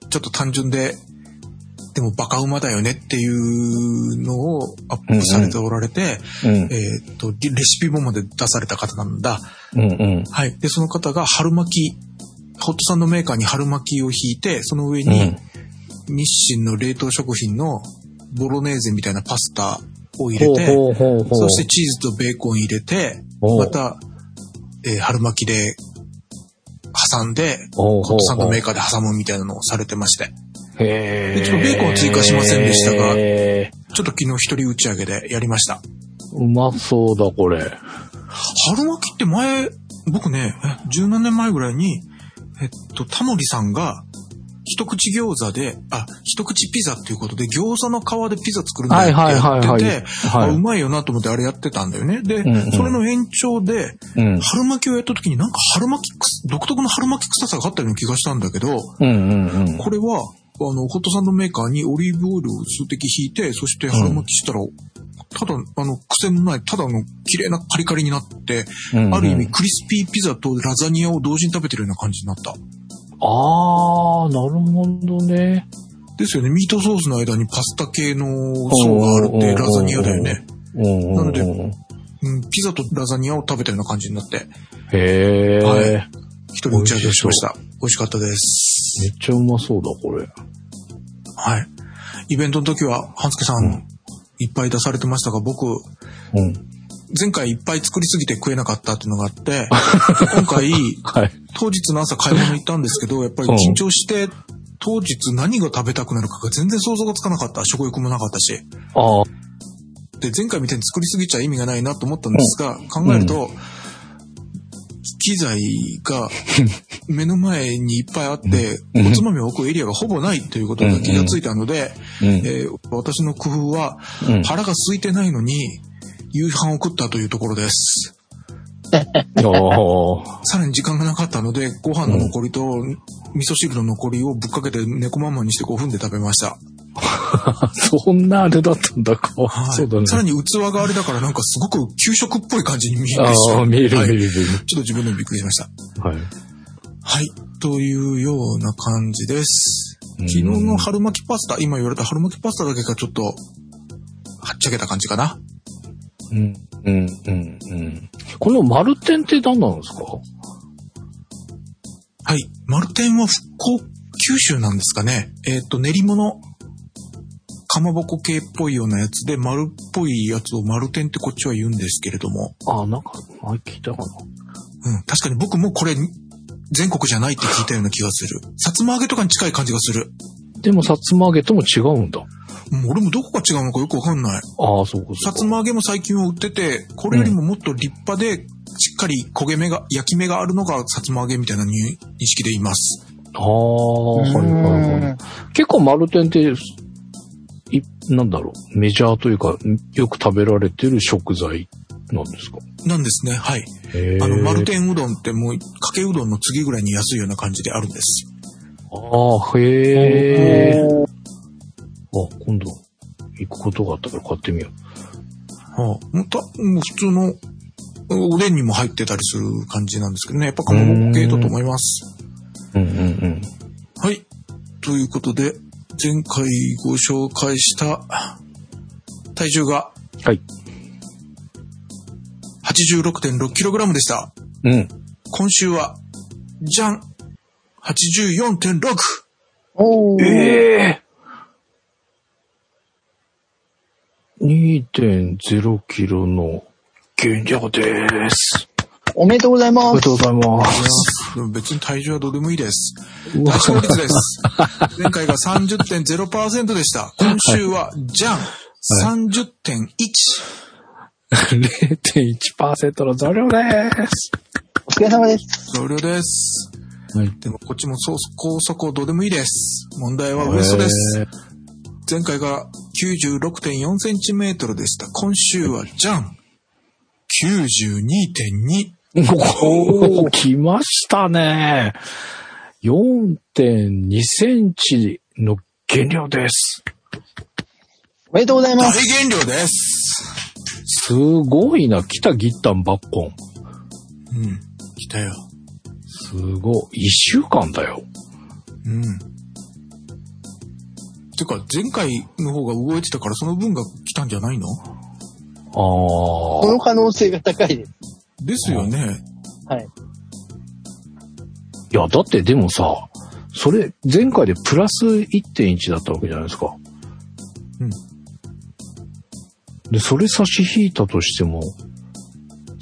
ちょっと単純で、でもバカうまだよねっていうのをアップされておられて、うんえーっと、リレシピ本まで出された方なんだ。うんうん。はい。で、その方が春巻き、ホットサンドメーカーに春巻きを引いて、その上うにん。日清の冷凍食品のボロネーゼみたいなパスタを入れて。そしてチーズとベーコン入れて、また、えー春巻きで挟んで、ホットサンドメーカーで挟むみたいなのをされてまして、ちょっとベーコンは追加しませんでしたがへちょっと昨日一人打ち上げでやりました。ーうまそうだ、これ。春巻きって前、僕ね、え十何年前ぐらいに、えっと、タモリさんが、一口餃子で、あ、一口ピザっていうことで、餃子の皮でピザ作るんだよってやってて、うまいよなと思ってあれやってたんだよね。で、うんうんそれの延長で、うん。春巻きをやった時になんか春巻き独特の春巻き臭さがあったような気がしたんだけど、うんうんうん。これは、あの、ホットサンドメーカーにオリーブオイルを数滴引いて、そして春巻きしたら、ただ、あの、癖のない、ただの綺麗なカリカリになって、うんうんある意味クリスピーピザとラザニアを同時に食べてるような感じになった。あー、なるほどね。ですよね。ミートソースの間にパスタ系の層があるってラザニアだよね。なのでうん、ピザとラザニアを食べたような感じになって、へー。はい一人打ち上げをしました。美味しかったです。めっちゃうまそうだ、これ。はい。イベントの時は、半助さんいっぱい出されてましたが、僕、うん。前回いっぱい作りすぎて食えなかったっていうのがあって、今回、はい。当日の朝買い物行ったんですけど、やっぱり緊張して、当日何が食べたくなるかが全然想像がつかなかった。食欲もなかったし。で、前回みたいに作りすぎちゃ意味がないなと思ったんですが、考えると、機材が 目の前にいっぱいあって、うんおつまみを置くエリアがほぼないということが気がついたので、うん。えー私の工夫はうん腹が空いてないのに夕飯を食ったというところです。さらに時間がなかったので、ご飯の残りと味噌汁の残りをぶっかけて猫まんまにして5分で食べました。そんなあれだったんだか。はいそうだね。さらに器があれだからなんかすごく給食っぽい感じに見える。ああ、見えるはい見える見ちょっと自分でもびっくりしました。はい。はい。というような感じです。昨日の春巻きパスタ、今言われた春巻きパスタだけがちょっと、はっちゃけた感じかな。うん、うん、うん、うん。この丸天って何なんですか？はい。丸天は復興九州なんですかね。えっ、と、練り物、かまぼこ系っぽいようなやつで、丸っぽいやつを丸天ってこっちは言うんですけれども。ああ、なんか、前聞いたかな。うん。確かに僕もこれ、全国じゃないって聞いたような気がする。さつま揚げとかに近い感じがする。でも、さつま揚げとも違うんだ。うん俺もどこが違うのかよくわかんない。ああ、そうか。さつま揚げも最近は売ってて、これよりももっと立派で、しっかり焦げ目が、焼き目があるのがさつま揚げみたいな認識でいます。ああ、はいはいはい。結構丸天って、い、なんだろう、メジャーというか、よく食べられてる食材なんですか？なんですね。はい。へあの、丸天。天うどんってもう、かけうどんの次ぐらいに安いような感じであるんです。ああ、へえ。あ、今度、行くことがあったから買ってみよはあ、もうたもう普通の、おでんにも入ってたりする感じなんですけどね。やっぱかまぼこ系だと思います。う。うんうんうん。はい。ということで、前回ご紹介した体重がはい。86.6kg でした。うん。今週は、じゃん !84.6! おー。ええ2.0キロの減量です。おめでとうございま。おめですとうございます。でも別に体重はどうでもいいです。体脂肪率です。前回が30.0%でした。今週は、じゃん !30.1! 0.1%の増量です。お疲れ様です。増量です。はい。でもこっちもそう、高速どうでもいいです。問題はウエストです。前回が96.4センチメートルでした。今週は、じゃん !92.2! おー、来ましたね。4.2センチの減量です。おめでとうござい大ます。減量です。すごいな。来たギッタンバッコン。うん。来たよ。すごい。一週間だよ。うん。てか、前回の方が動いてたからその分が来たんじゃないの？あこの可能性が高いです。ですよね。はい。いや、だってでもさ、それ、前回でプラス1.1だったわけじゃないですか。うん。で、それ差し引いたとしても、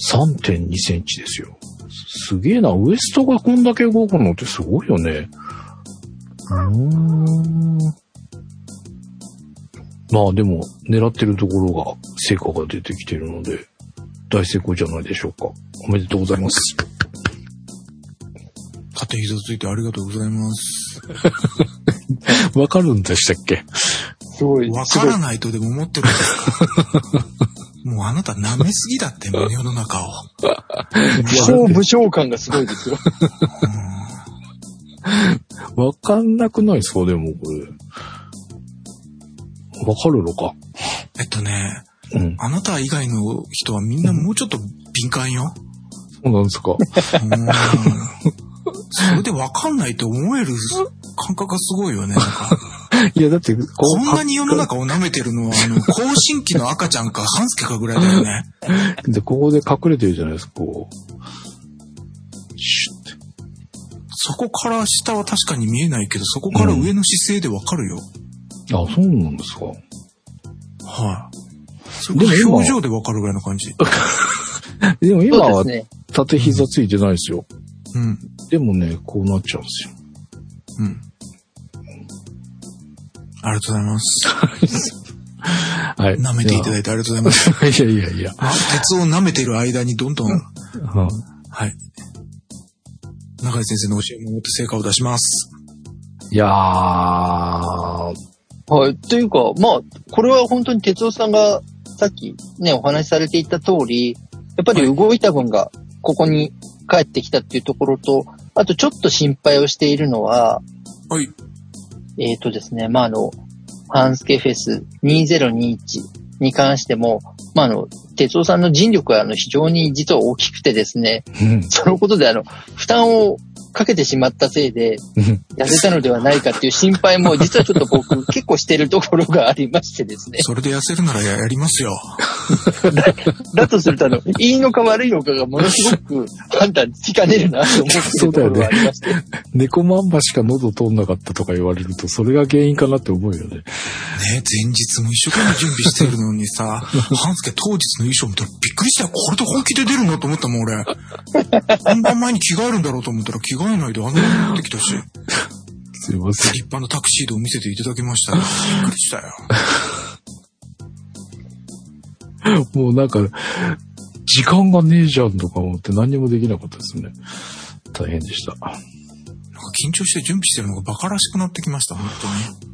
3.2センチですよ。すげえな。ウエストがこんだけ動くのってすごいよね。うーん。まあでも、狙ってるところが、成果が出てきているので、大成功じゃないでしょうか。おめでとうございます。縦膝ついてありがとうございます。わかるんでしたっけ？すごい。わからないとでも思ってるんですかもうあなた舐めすぎだって、世の中を。武将武将感がすごいですよ。わかんなくないですか？でもこれ。わかるのか？えっとね、うん。あなた以外の人はみんなもうちょっと敏感よ。そうなんですか。うんそれでわかんないと思える感覚がすごいよね。いや、だって、ここんなに世の中を舐めてるのは、あの、更新期の赤ちゃんか、半助かぐらいだよね。で、ここで隠れてるじゃないですか、こう。シュッて。そこから下は確かに見えないけど、そこから上の姿勢でわかるよ。あ、そうなんですか。はい。そでも表情でわかるぐらいの感じ。でも今は。縦膝ついてないですよ。うん。でもね、こうなっちゃうんですよ。うん。ありがとうございます。はい。舐めていただいてありがとうございます。いやいやいや。あ鉄を舐めてる間にどんどん、うんはい。中井先生の教えを守って成果を出します。いやー、はい。というか、まあ、これは本当に哲夫さんがさっきね、お話しされていた通り、やっぱり動いた分がここに帰ってきたっていうところと、あとちょっと心配をしているのは、はい。えっ、とですね、まあ、あの、ハンスケフェス2021に関しても、まあ、あの、哲夫さんの尽力はあの非常に実は大きくてですね、うんそのことであの、負担をかけてしまったせいで、うん痩せたのではないかっていう心配も実はちょっと僕結構してるところがありましてですね。それで痩せるならややりますよ。だとするとあの、いいのか悪いのかがものすごく判断つきかねるなと思ってるところがありまして。猫マンバしか喉通んなかったとか言われると、それが原因かなって思うよね。ね前日も一生懸命準備してるのにさ、半助当日の衣装見たらびっくりしたよ。これで本気で出るの？と思ったもん、俺。本番前に着替えるんだろうと思ったら着替えないであんなに持ってきたし、すいません。立派なタクシードを見せていただきましたよ。びっくりしたよ。もうなんか、時間がねえじゃんとか思って何にもできなかったですね。大変でした。なんか緊張して準備してるのが馬鹿らしくなってきました、本当に。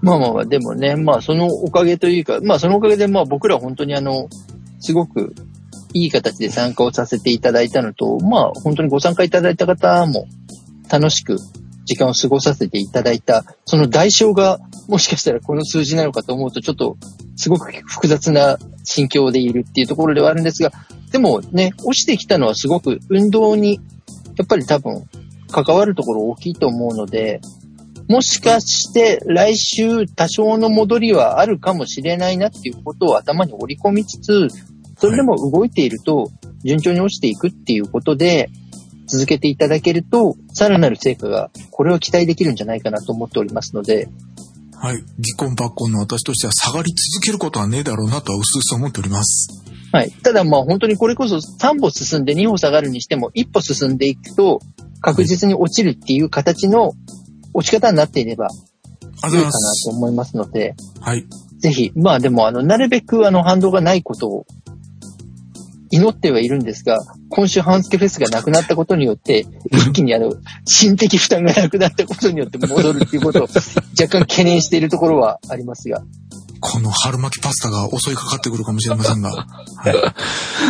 まあまあまあ、でもね、まあそのおかげというか、まあそのおかげでまあ僕ら本当にあの、すごくいい形で参加をさせていただいたのと、まあ本当にご参加いただいた方も楽しく時間を過ごさせていただいた、その代償がもしかしたらこの数字なのかと思うとちょっとすごく複雑な心境でいるっていうところではあるんですが、でもね、落ちてきたのはすごく運動にやっぱり多分関わるところ大きいと思うので、もしかして来週多少の戻りはあるかもしれないなっていうことを頭に織り込みつつ、それでも動いていると順調に落ちていくっていうことで続けていただけると、さらなる成果が、これは期待できるんじゃないかなと思っておりますので、はい。議婚抜婚の私としては下がり続けることはねえだろうなとは薄々思っております。はい。ただまあ本当にこれこそ3歩進んで2歩下がるにしても1歩進んでいくと確実に落ちるっていう形の落ち方になっていればいいかなす。と思いますので、はい。ぜひ、まあでも、あの、なるべくあの反動がないことを祈ってはいるんですが、今週半助フェスがなくなったことによって、一気にあの、心的負担がなくなったことによって戻るっていうことを 若干懸念しているところはありますが。この春巻きパスタが襲いかかってくるかもしれませんが。は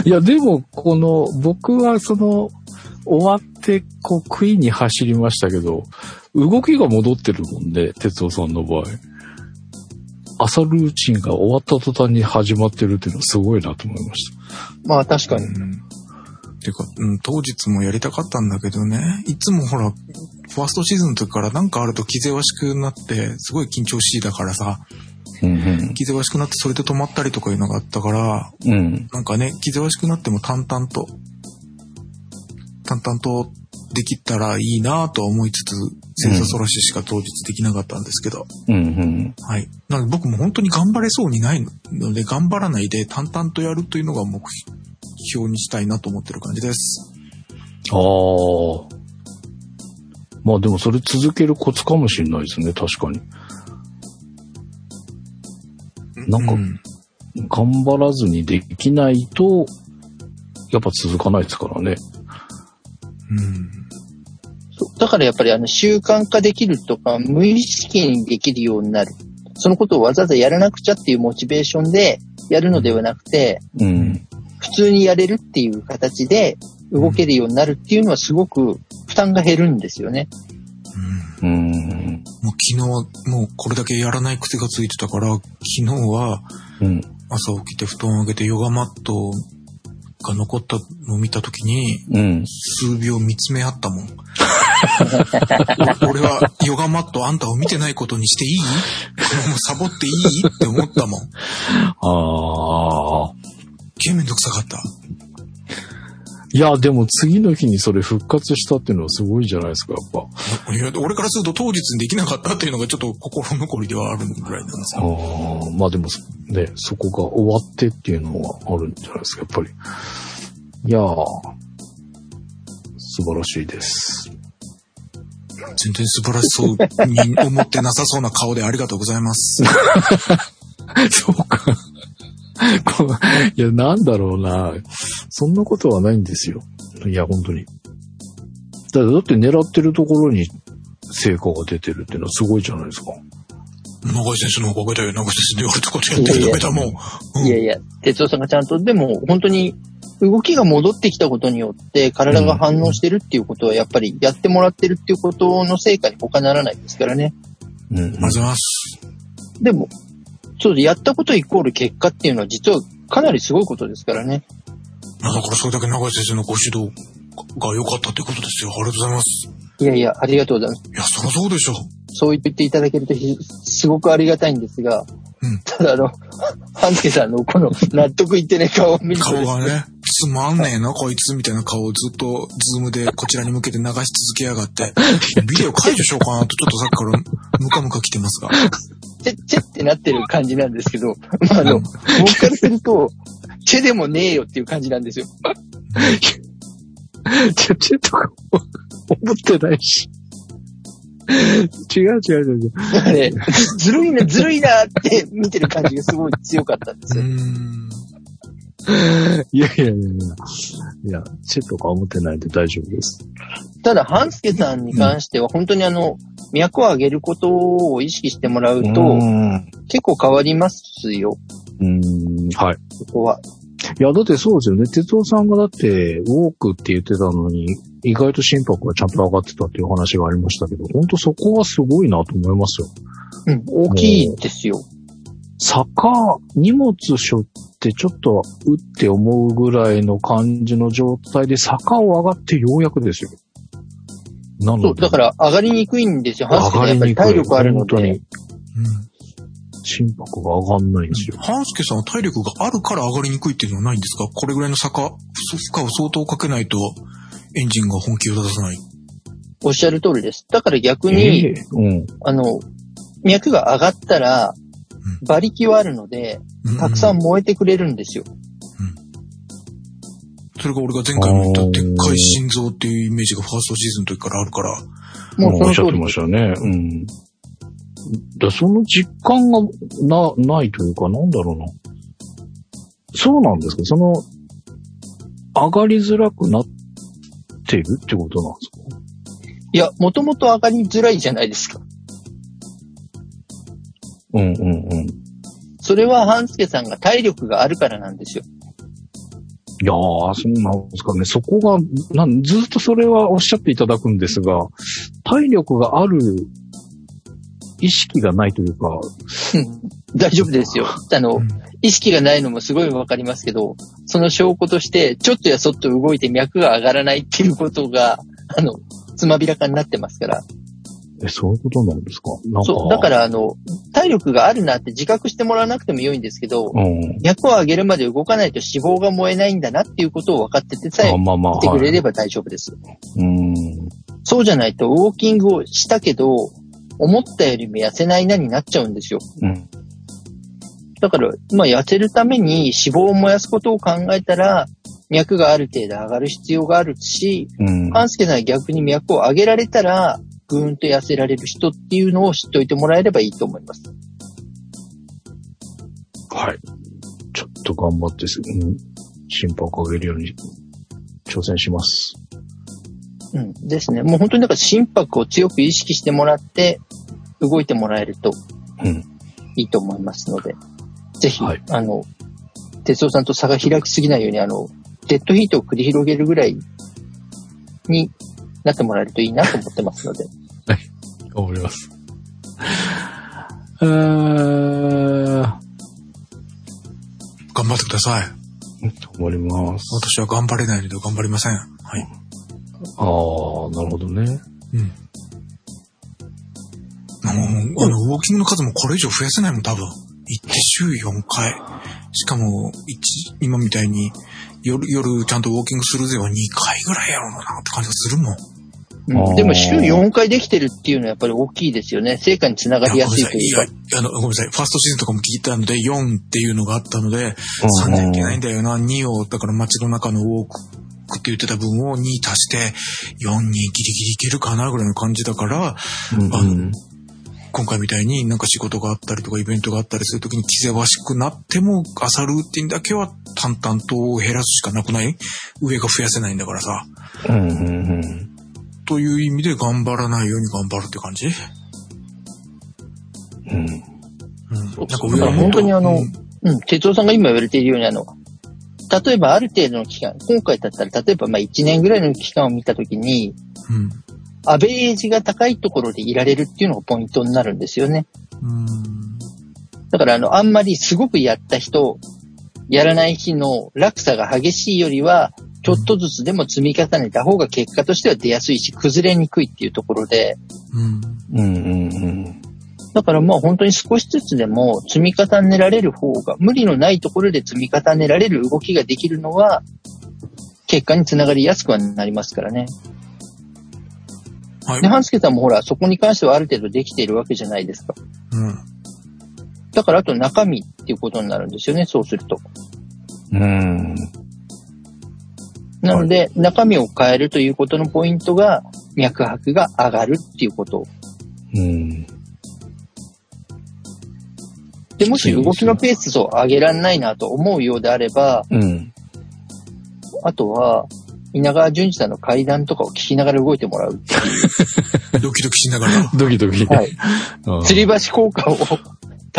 い。いや、でも、この、僕はその、終わって、こう、食いに走りましたけど、動きが戻ってるもんで、哲夫さんの場合。朝ルーチンが終わった途端に始まってるっていうのはすごいなと思いました。まあ確かに。うん。ていうか、うん、当日もやりたかったんだけどね、いつもほら、ファーストシーズンの時からなんかあると気ぜわしくなって、すごい緊張しいだからさ、うん気ぜわしくなってそれで止まったりとかいうのがあったから、うん。うん。なんかね、気ぜわしくなっても淡々と、淡々とできたらいいなとは思いつつ、星座そらししか当日できなかったんですけど、うんうん。はい。なので僕も本当に頑張れそうにないので、頑張らないで淡々とやるというのが目標にしたいなと思ってる感じです。ああ。まあでもそれ続けるコツかもしれないですね、確かに。なんかうん頑張らずにできないと、やっぱ続かないですからね。うん。だからやっぱりあの習慣化できるとか、無意識にできるようになる。そのことをわざわざやらなくちゃっていうモチベーションでやるのではなくて、うん。普通にやれるっていう形で動けるようになるっていうのはすごく負担が減るんですよね。うんうん。もう昨日、もうこれだけやらない癖がついてたから、昨日はうん。朝起きて布団を上げてヨガマットが残ったのを見たときに、うん。数秒見つめ合ったもん。お 俺はヨガマットあんたを見てないことにしていい？もうサボっていい？って思ったもん。ああ。けめんどくさかった。いや、でも次の日にそれ復活したっていうのはすごいじゃないですか、やっぱ。いや俺からすると当日にできなかったっていうのがちょっと心残りではあるぐらいなんですよ。ああ、まあでもね、そこが終わってっていうのはあるんじゃないですか、やっぱり。いやー、素晴らしいです。全然素晴らしそうに思ってなさそうな顔でありがとうございます。そうか。いや、なんだろうな。そんなことはないんですよ。いや、本当に。だだって狙ってるところに成果が出てるっていうのはすごいじゃないですか。長井先生のおかげだよ。長井先生で俺とこっちやってるだけだもん。うんいやいや、哲夫さんがちゃんと、でも本当に動きが戻ってきたことによって体が反応してるっていうことはやっぱりやってもらってるっていうことの成果に他ならないですからね。うん、ありがとうございます。でも、そうです。やったことイコール結果っていうのは実はかなりすごいことですからね。まあだからそれだけ長井先生のご指導が良かったってことですよ。ありがとうございます。いやいや、ありがとうございます。いや、そりゃそうでしょ。そう言っていただけるとひすごくありがたいんですが、うんただあの、半助さんのこの納得いってね顔を見ると顔がね、つまんねえな、こいつみたいな顔をずっとズームでこちらに向けて流し続けやがって、ビデオ解除しようかなとちょっとさっきからムカムカ来てますが。チェッチェってなってる感じなんですけど、まあ、あの、うん僕からすると、チェでもねえよっていう感じなんですよ。ちょ、ちょっとか思ってないし。違う違う違う違う。だからね、ずるいな、ずるいなって見てる感じがすごい強かったんですよ。ん。いやいやいやいや。いや、チェとか思ってないんで大丈夫です。ただ、半助さんに関しては、本当にあの、脈を上げることを意識してもらうと、ん。結構変わりますよ、うん。はい。ここは。いや、だってそうですよね。哲夫さんがだって、ウォークって言ってたのに、意外と心拍がちゃんと上がってたっていう話がありましたけど、本当そこはすごいなと思いますよ。うん、大きいですよ。坂、荷物背負ってちょっと、うって思うぐらいの感じの状態で坂を上がってようやくですよ。なそう、だから上がりにくいんですよ。半上助さんやっぱりがりにくい。体力あるの本当にで。うん心拍が上がんないんですよ。半助さんは体力があるから上がりにくいっていうのはないんですか？これぐらいの坂、負荷を相当かけないとエンジンが本気を出さない。おっしゃる通りです。だから逆に、ええうん。あの、脈が上がったらうん、馬力はあるので、たくさん燃えてくれるんですよ。それが俺が前回も言ったでっかい心臓っていうイメージがファーストシーズンの時からあるから、もうおっしゃって。ましたね。うん。だその実感がな、ないというか、なんだろうな。そうなんですか？その、上がりづらくなってるってことなんですか？いや、もともと上がりづらいじゃないですか。うんうんうん。それは半助さんが体力があるからなんですよ。いやー、そうなんですかね。そこが、なんずっとそれはおっしゃっていただくんですが、体力がある意識がないというか、うん大丈夫ですよ。あの、うん意識がないのもすごいわかりますけど、その証拠として、ちょっとやそっと動いて脈が上がらないっていうことが、あの、つまびらかになってますから。え、そういうことなんですか？そう。だから、あの、体力があるなって自覚してもらわなくても良いんですけど、うん。脈を上げるまで動かないと脂肪が燃えないんだなっていうことを分かっててさえ見てくれはい。れば大丈夫です。うん。そうじゃないと、ウォーキングをしたけど、思ったよりも痩せないなになっちゃうんですよ。うん。だから、まあ、痩せるために脂肪を燃やすことを考えたら、脈がある程度上がる必要があるし、うん。半助さんは逆に脈を上げられたら、ぐーんと痩せられる人っていうのを知っておいてもらえればいいと思います。はい。ちょっと頑張ってす、うん、心拍上げるように挑戦します。うん。ですね。もう本当にだから心拍を強く意識してもらって、動いてもらえるとうん。いいと思いますので、ぜひ、はいあの、哲夫さんと差が開きすぎないように、あの、デッドヒートを繰り広げるぐらいになってもらえるといいなと思ってますので。頑張ります。えー、頑張ってください。頑張ります。私は頑張れないので頑張りません。はい。あー、なるほどね。うん。あの、あのウォーキングの数もこれ以上増やせないもん、多分。行って週4回。しかも、一今みたいに、夜、夜ちゃんとウォーキングするぜは2回ぐらいやろうなって感じがするもん。うん、でも週4回できてるっていうのはやっぱり大きいですよね。成果につながりやすいというかいや、。あの、ごめんなさい。ファーストシーズンとかも聞いたので、4っていうのがあったので、3じゃいけないんだよな、2を、だから街の中のウォークって言ってた分を2足して4にギリギリいけるかなぐらいの感じだから、うんあの今回みたいになんか仕事があったりとかイベントがあったりするときに気ぜわしくなっても朝ルーティンだけは淡々と減らすしかなくない？上が増やせないんだからさ。うんうんうんという意味で頑張らないように頑張るって感じ？うんうん。なんかだから本当にあのうんうん、哲夫さんが今言われているように、あの、例えばある程度の期間、今回だったら、例えばまあ1年ぐらいの期間を見たときに、うん。アベレージが高いところでいられるっていうのがポイントになるんですよね。うん。だから、あの、あんまりすごくやった人、やらない日の落差が激しいよりは、ちょっとずつでも積み重ねた方が結果としては出やすいし、崩れにくいっていうところで、うん。うんうんうんだからまあ本当に少しずつでも積み重ねられる方が、無理のないところで積み重ねられる動きができるのは、結果につながりやすくはなりますからね。はいで、。半助さんもほら、そこに関してはある程度できているわけじゃないですか。うん。だからあと中身っていうことになるんですよね、そうすると。うんなので、中身を変えるということのポイントが、脈拍が上がるっていうこと。うんで、もし動きのペースを上げられないなと思うようであれば、うんあとは、稲川淳二さんの階段とかを聞きながら動いてもらう。ドキドキしながら。ドキドキ。はい。うん吊り橋効果を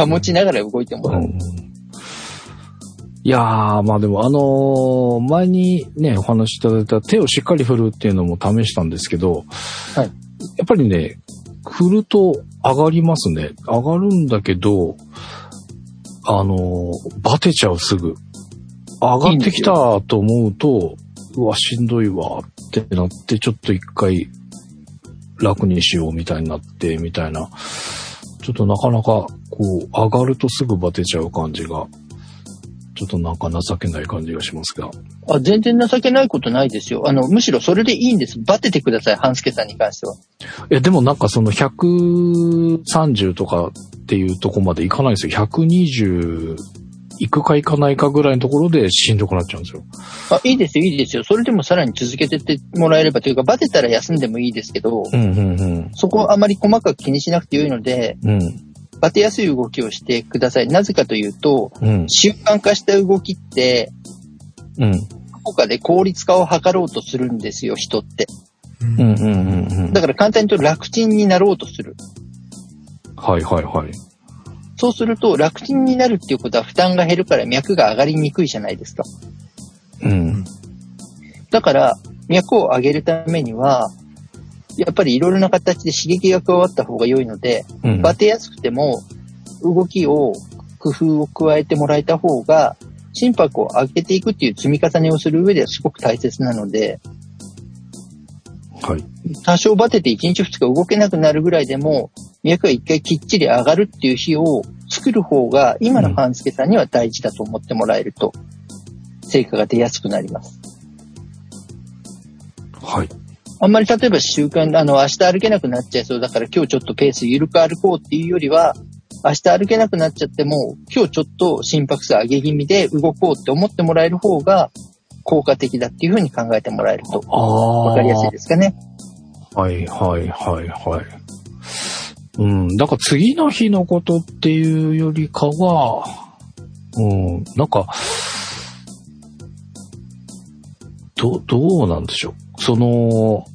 保ちながら動いてもらう。うんいやー、まあでもあのー前にね、お話しいただいた手をしっかり振るっていうのも試したんですけど、はいやっぱりね、振ると上がりますね。上がるんだけど、あのーバテちゃうすぐ。上がってきたと思うと、うわ、しんどいわってなって、ちょっと一回楽にしようみたいになって、みたいな。ちょっとなかなか、こう、上がるとすぐバテちゃう感じが、ちょっとなんか情けない感じがしますが。あ全然情けないことないですよ。あの、むしろそれでいいんです。バテてください、半助さんに関しては。いや、でもなんかその130とかっていうとこまでいかないですよ。120行くか行かないかぐらいのところでしんどくなっちゃうんですよ。あ、いいですよ、いいですよ。それでもさらに続けてってもらえればというか、バテたら休んでもいいですけど、うん、うん、そこはあまり細かく気にしなくてよいので、うん。うん、バテやすい動きをしてください。なぜかというと、うん、習慣化した動きって、うん、どこかで効率化を図ろうとするんですよ、人って。うんうん、うん、うんうん。だから簡単に言うと楽ちんになろうとする。はい、はい、はい。そうすると楽ちんになるっていうことは負担が減るから脈が上がりにくいじゃないですか。うん、だから脈を上げるためには、やっぱりいろいろな形で刺激が加わった方が良いので、うん。バテやすくても動きを工夫を加えてもらえた方が心拍を上げていくっていう積み重ねをする上ではすごく大切なので、はい。多少バテて1日2日動けなくなるぐらいでも、脈が一回きっちり上がるっていう日を作る方が、今の半助さんには大事だと思ってもらえると、成果が出やすくなります。はい。あんまり例えば習慣、あの、明日歩けなくなっちゃいそうだから今日ちょっとペース緩く歩こうっていうよりは、明日歩けなくなっちゃっても、今日ちょっと心拍数上げ気味で動こうって思ってもらえる方が効果的だっていうふうに考えてもらえると。わかりやすいですかね。はいはいはいはい。うん。だから次の日のことっていうよりかは、うん、なんか、ど、どうなんでしょう。その、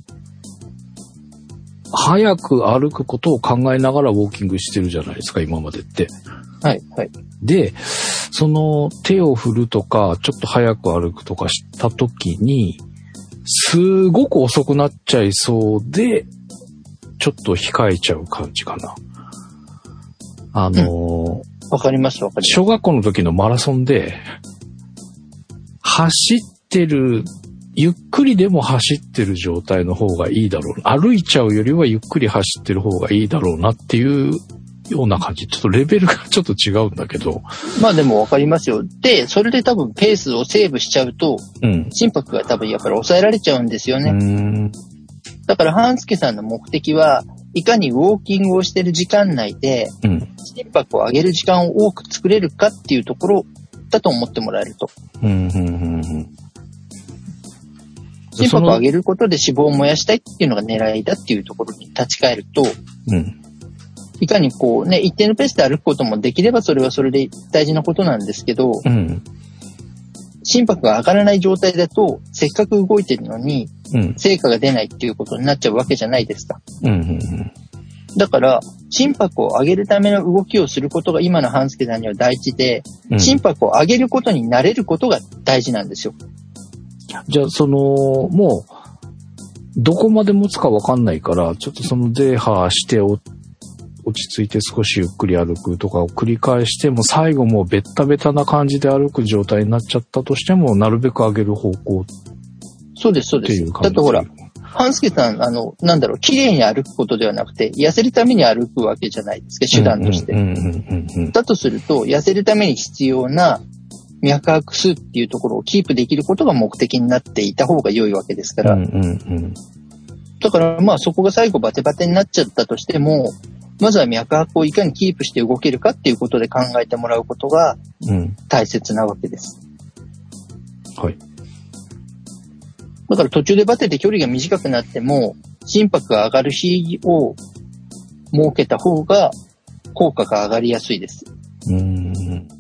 早く歩くことを考えながらウォーキングしてるじゃないですか、今までって。はい、はい。で、その手を振るとか、ちょっと早く歩くとかした時に、すごく遅くなっちゃいそうで、ちょっと控えちゃう感じかな。あのーわかります、わかります。小学校の時のマラソンで、走ってる、ゆっくりでも走ってる状態の方がいいだろう。歩いちゃうよりはゆっくり走ってる方がいいだろうなっていうような感じ。ちょっとレベルがちょっと違うんだけど。まあでもわかりますよ。で、それで多分ペースをセーブしちゃうと、うん。心拍が多分やっぱり抑えられちゃうんですよね。ん。だから、半助さんの目的は、いかにウォーキングをしてる時間内で、うん。心拍を上げる時間を多く作れるかっていうところだと思ってもらえると。うん、うん、うん、うん。心拍を上げることで脂肪を燃やしたいっていうのが狙いだっていうところに立ち返ると、うん。いかにこうね、一定のペースで歩くこともできればそれはそれで大事なことなんですけど、うん。心拍が上がらない状態だと、せっかく動いてるのにうん。成果が出ないっていうことになっちゃうわけじゃないですか。うん。うん。だから、心拍を上げるための動きをすることが今の半助さんには大事で、うん。心拍を上げることに慣れることが大事なんですよ。じゃあ、その、もう、どこまで持つかわかんないから、ちょっとそのゼーハーしてお落ち着いて少しゆっくり歩くとかを繰り返しても、最後もうベッタベタな感じで歩く状態になっちゃったとしても、なるべく上げる方向。っそうです、そうです。だってほら、半助さん、あの、なんだろう、綺麗に歩くことではなくて、痩せるために歩くわけじゃないですか、手段として。だとすると、痩せるために必要な脈拍数っていうところをキープできることが目的になっていた方が良いわけですから、うんうんうんだからまあそこが最後バテバテになっちゃったとしても、まずは脈拍をいかにキープして動けるかっていうことで考えてもらうことがうん。大切なわけです。はい。だから途中でバテて距離が短くなっても、心拍が上がる日を設けた方が効果が上がりやすいです。うーん。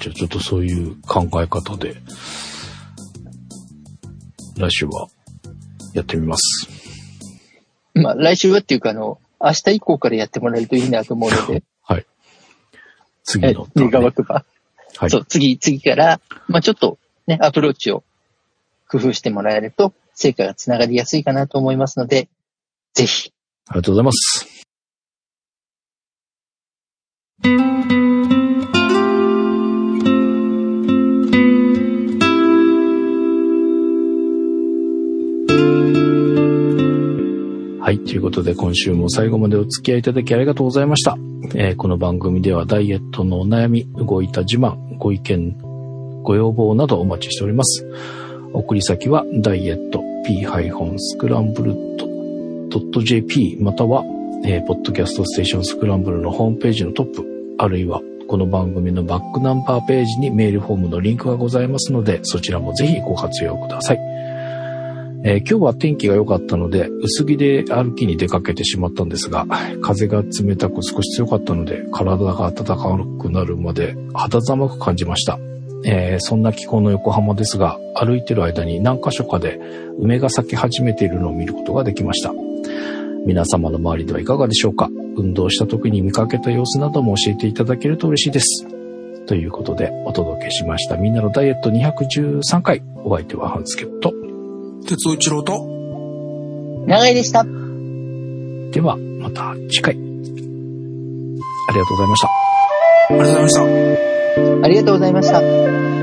じゃあちょっとそういう考え方で、来週はやってみます。まあ来週はっていうかあの、明日以降からやってもらえるといいなと思うので、はい。次えの、願わくば。はいそう、次、次から、まあちょっとね、アプローチを工夫してもらえると、成果がつながりやすいかなと思いますので、ぜひ、ありがとうございます。ということで、今週も最後までお付き合いいただきありがとうございました。えーこの番組ではダイエットのお悩み、動いた自慢、ご意見、ご要望などお待ちしております。送り先は、ダイエット p-scramble.jp または、えーポッドキャストステーションスクランブルのホームページのトップ、あるいは、この番組のバックナンバーページにメールフォームのリンクがございますので、そちらもぜひご活用ください。えー今日は天気が良かったので、薄着で歩きに出かけてしまったんですが、風が冷たく少し強かったので、体が暖かくなるまで肌寒く感じました。えーそんな気候の横浜ですが、歩いてる間に何箇所かで梅が咲き始めているのを見ることができました。皆様の周りではいかがでしょうか？運動した時に見かけた様子なども教えていただけると嬉しいです。ということでお届けしました。みんなのダイエット213回。お相手はハンスケット。鉄尾一郎と、長井でした。では、また次回。ありがとうございました。ありがとうございました。ありがとうございました。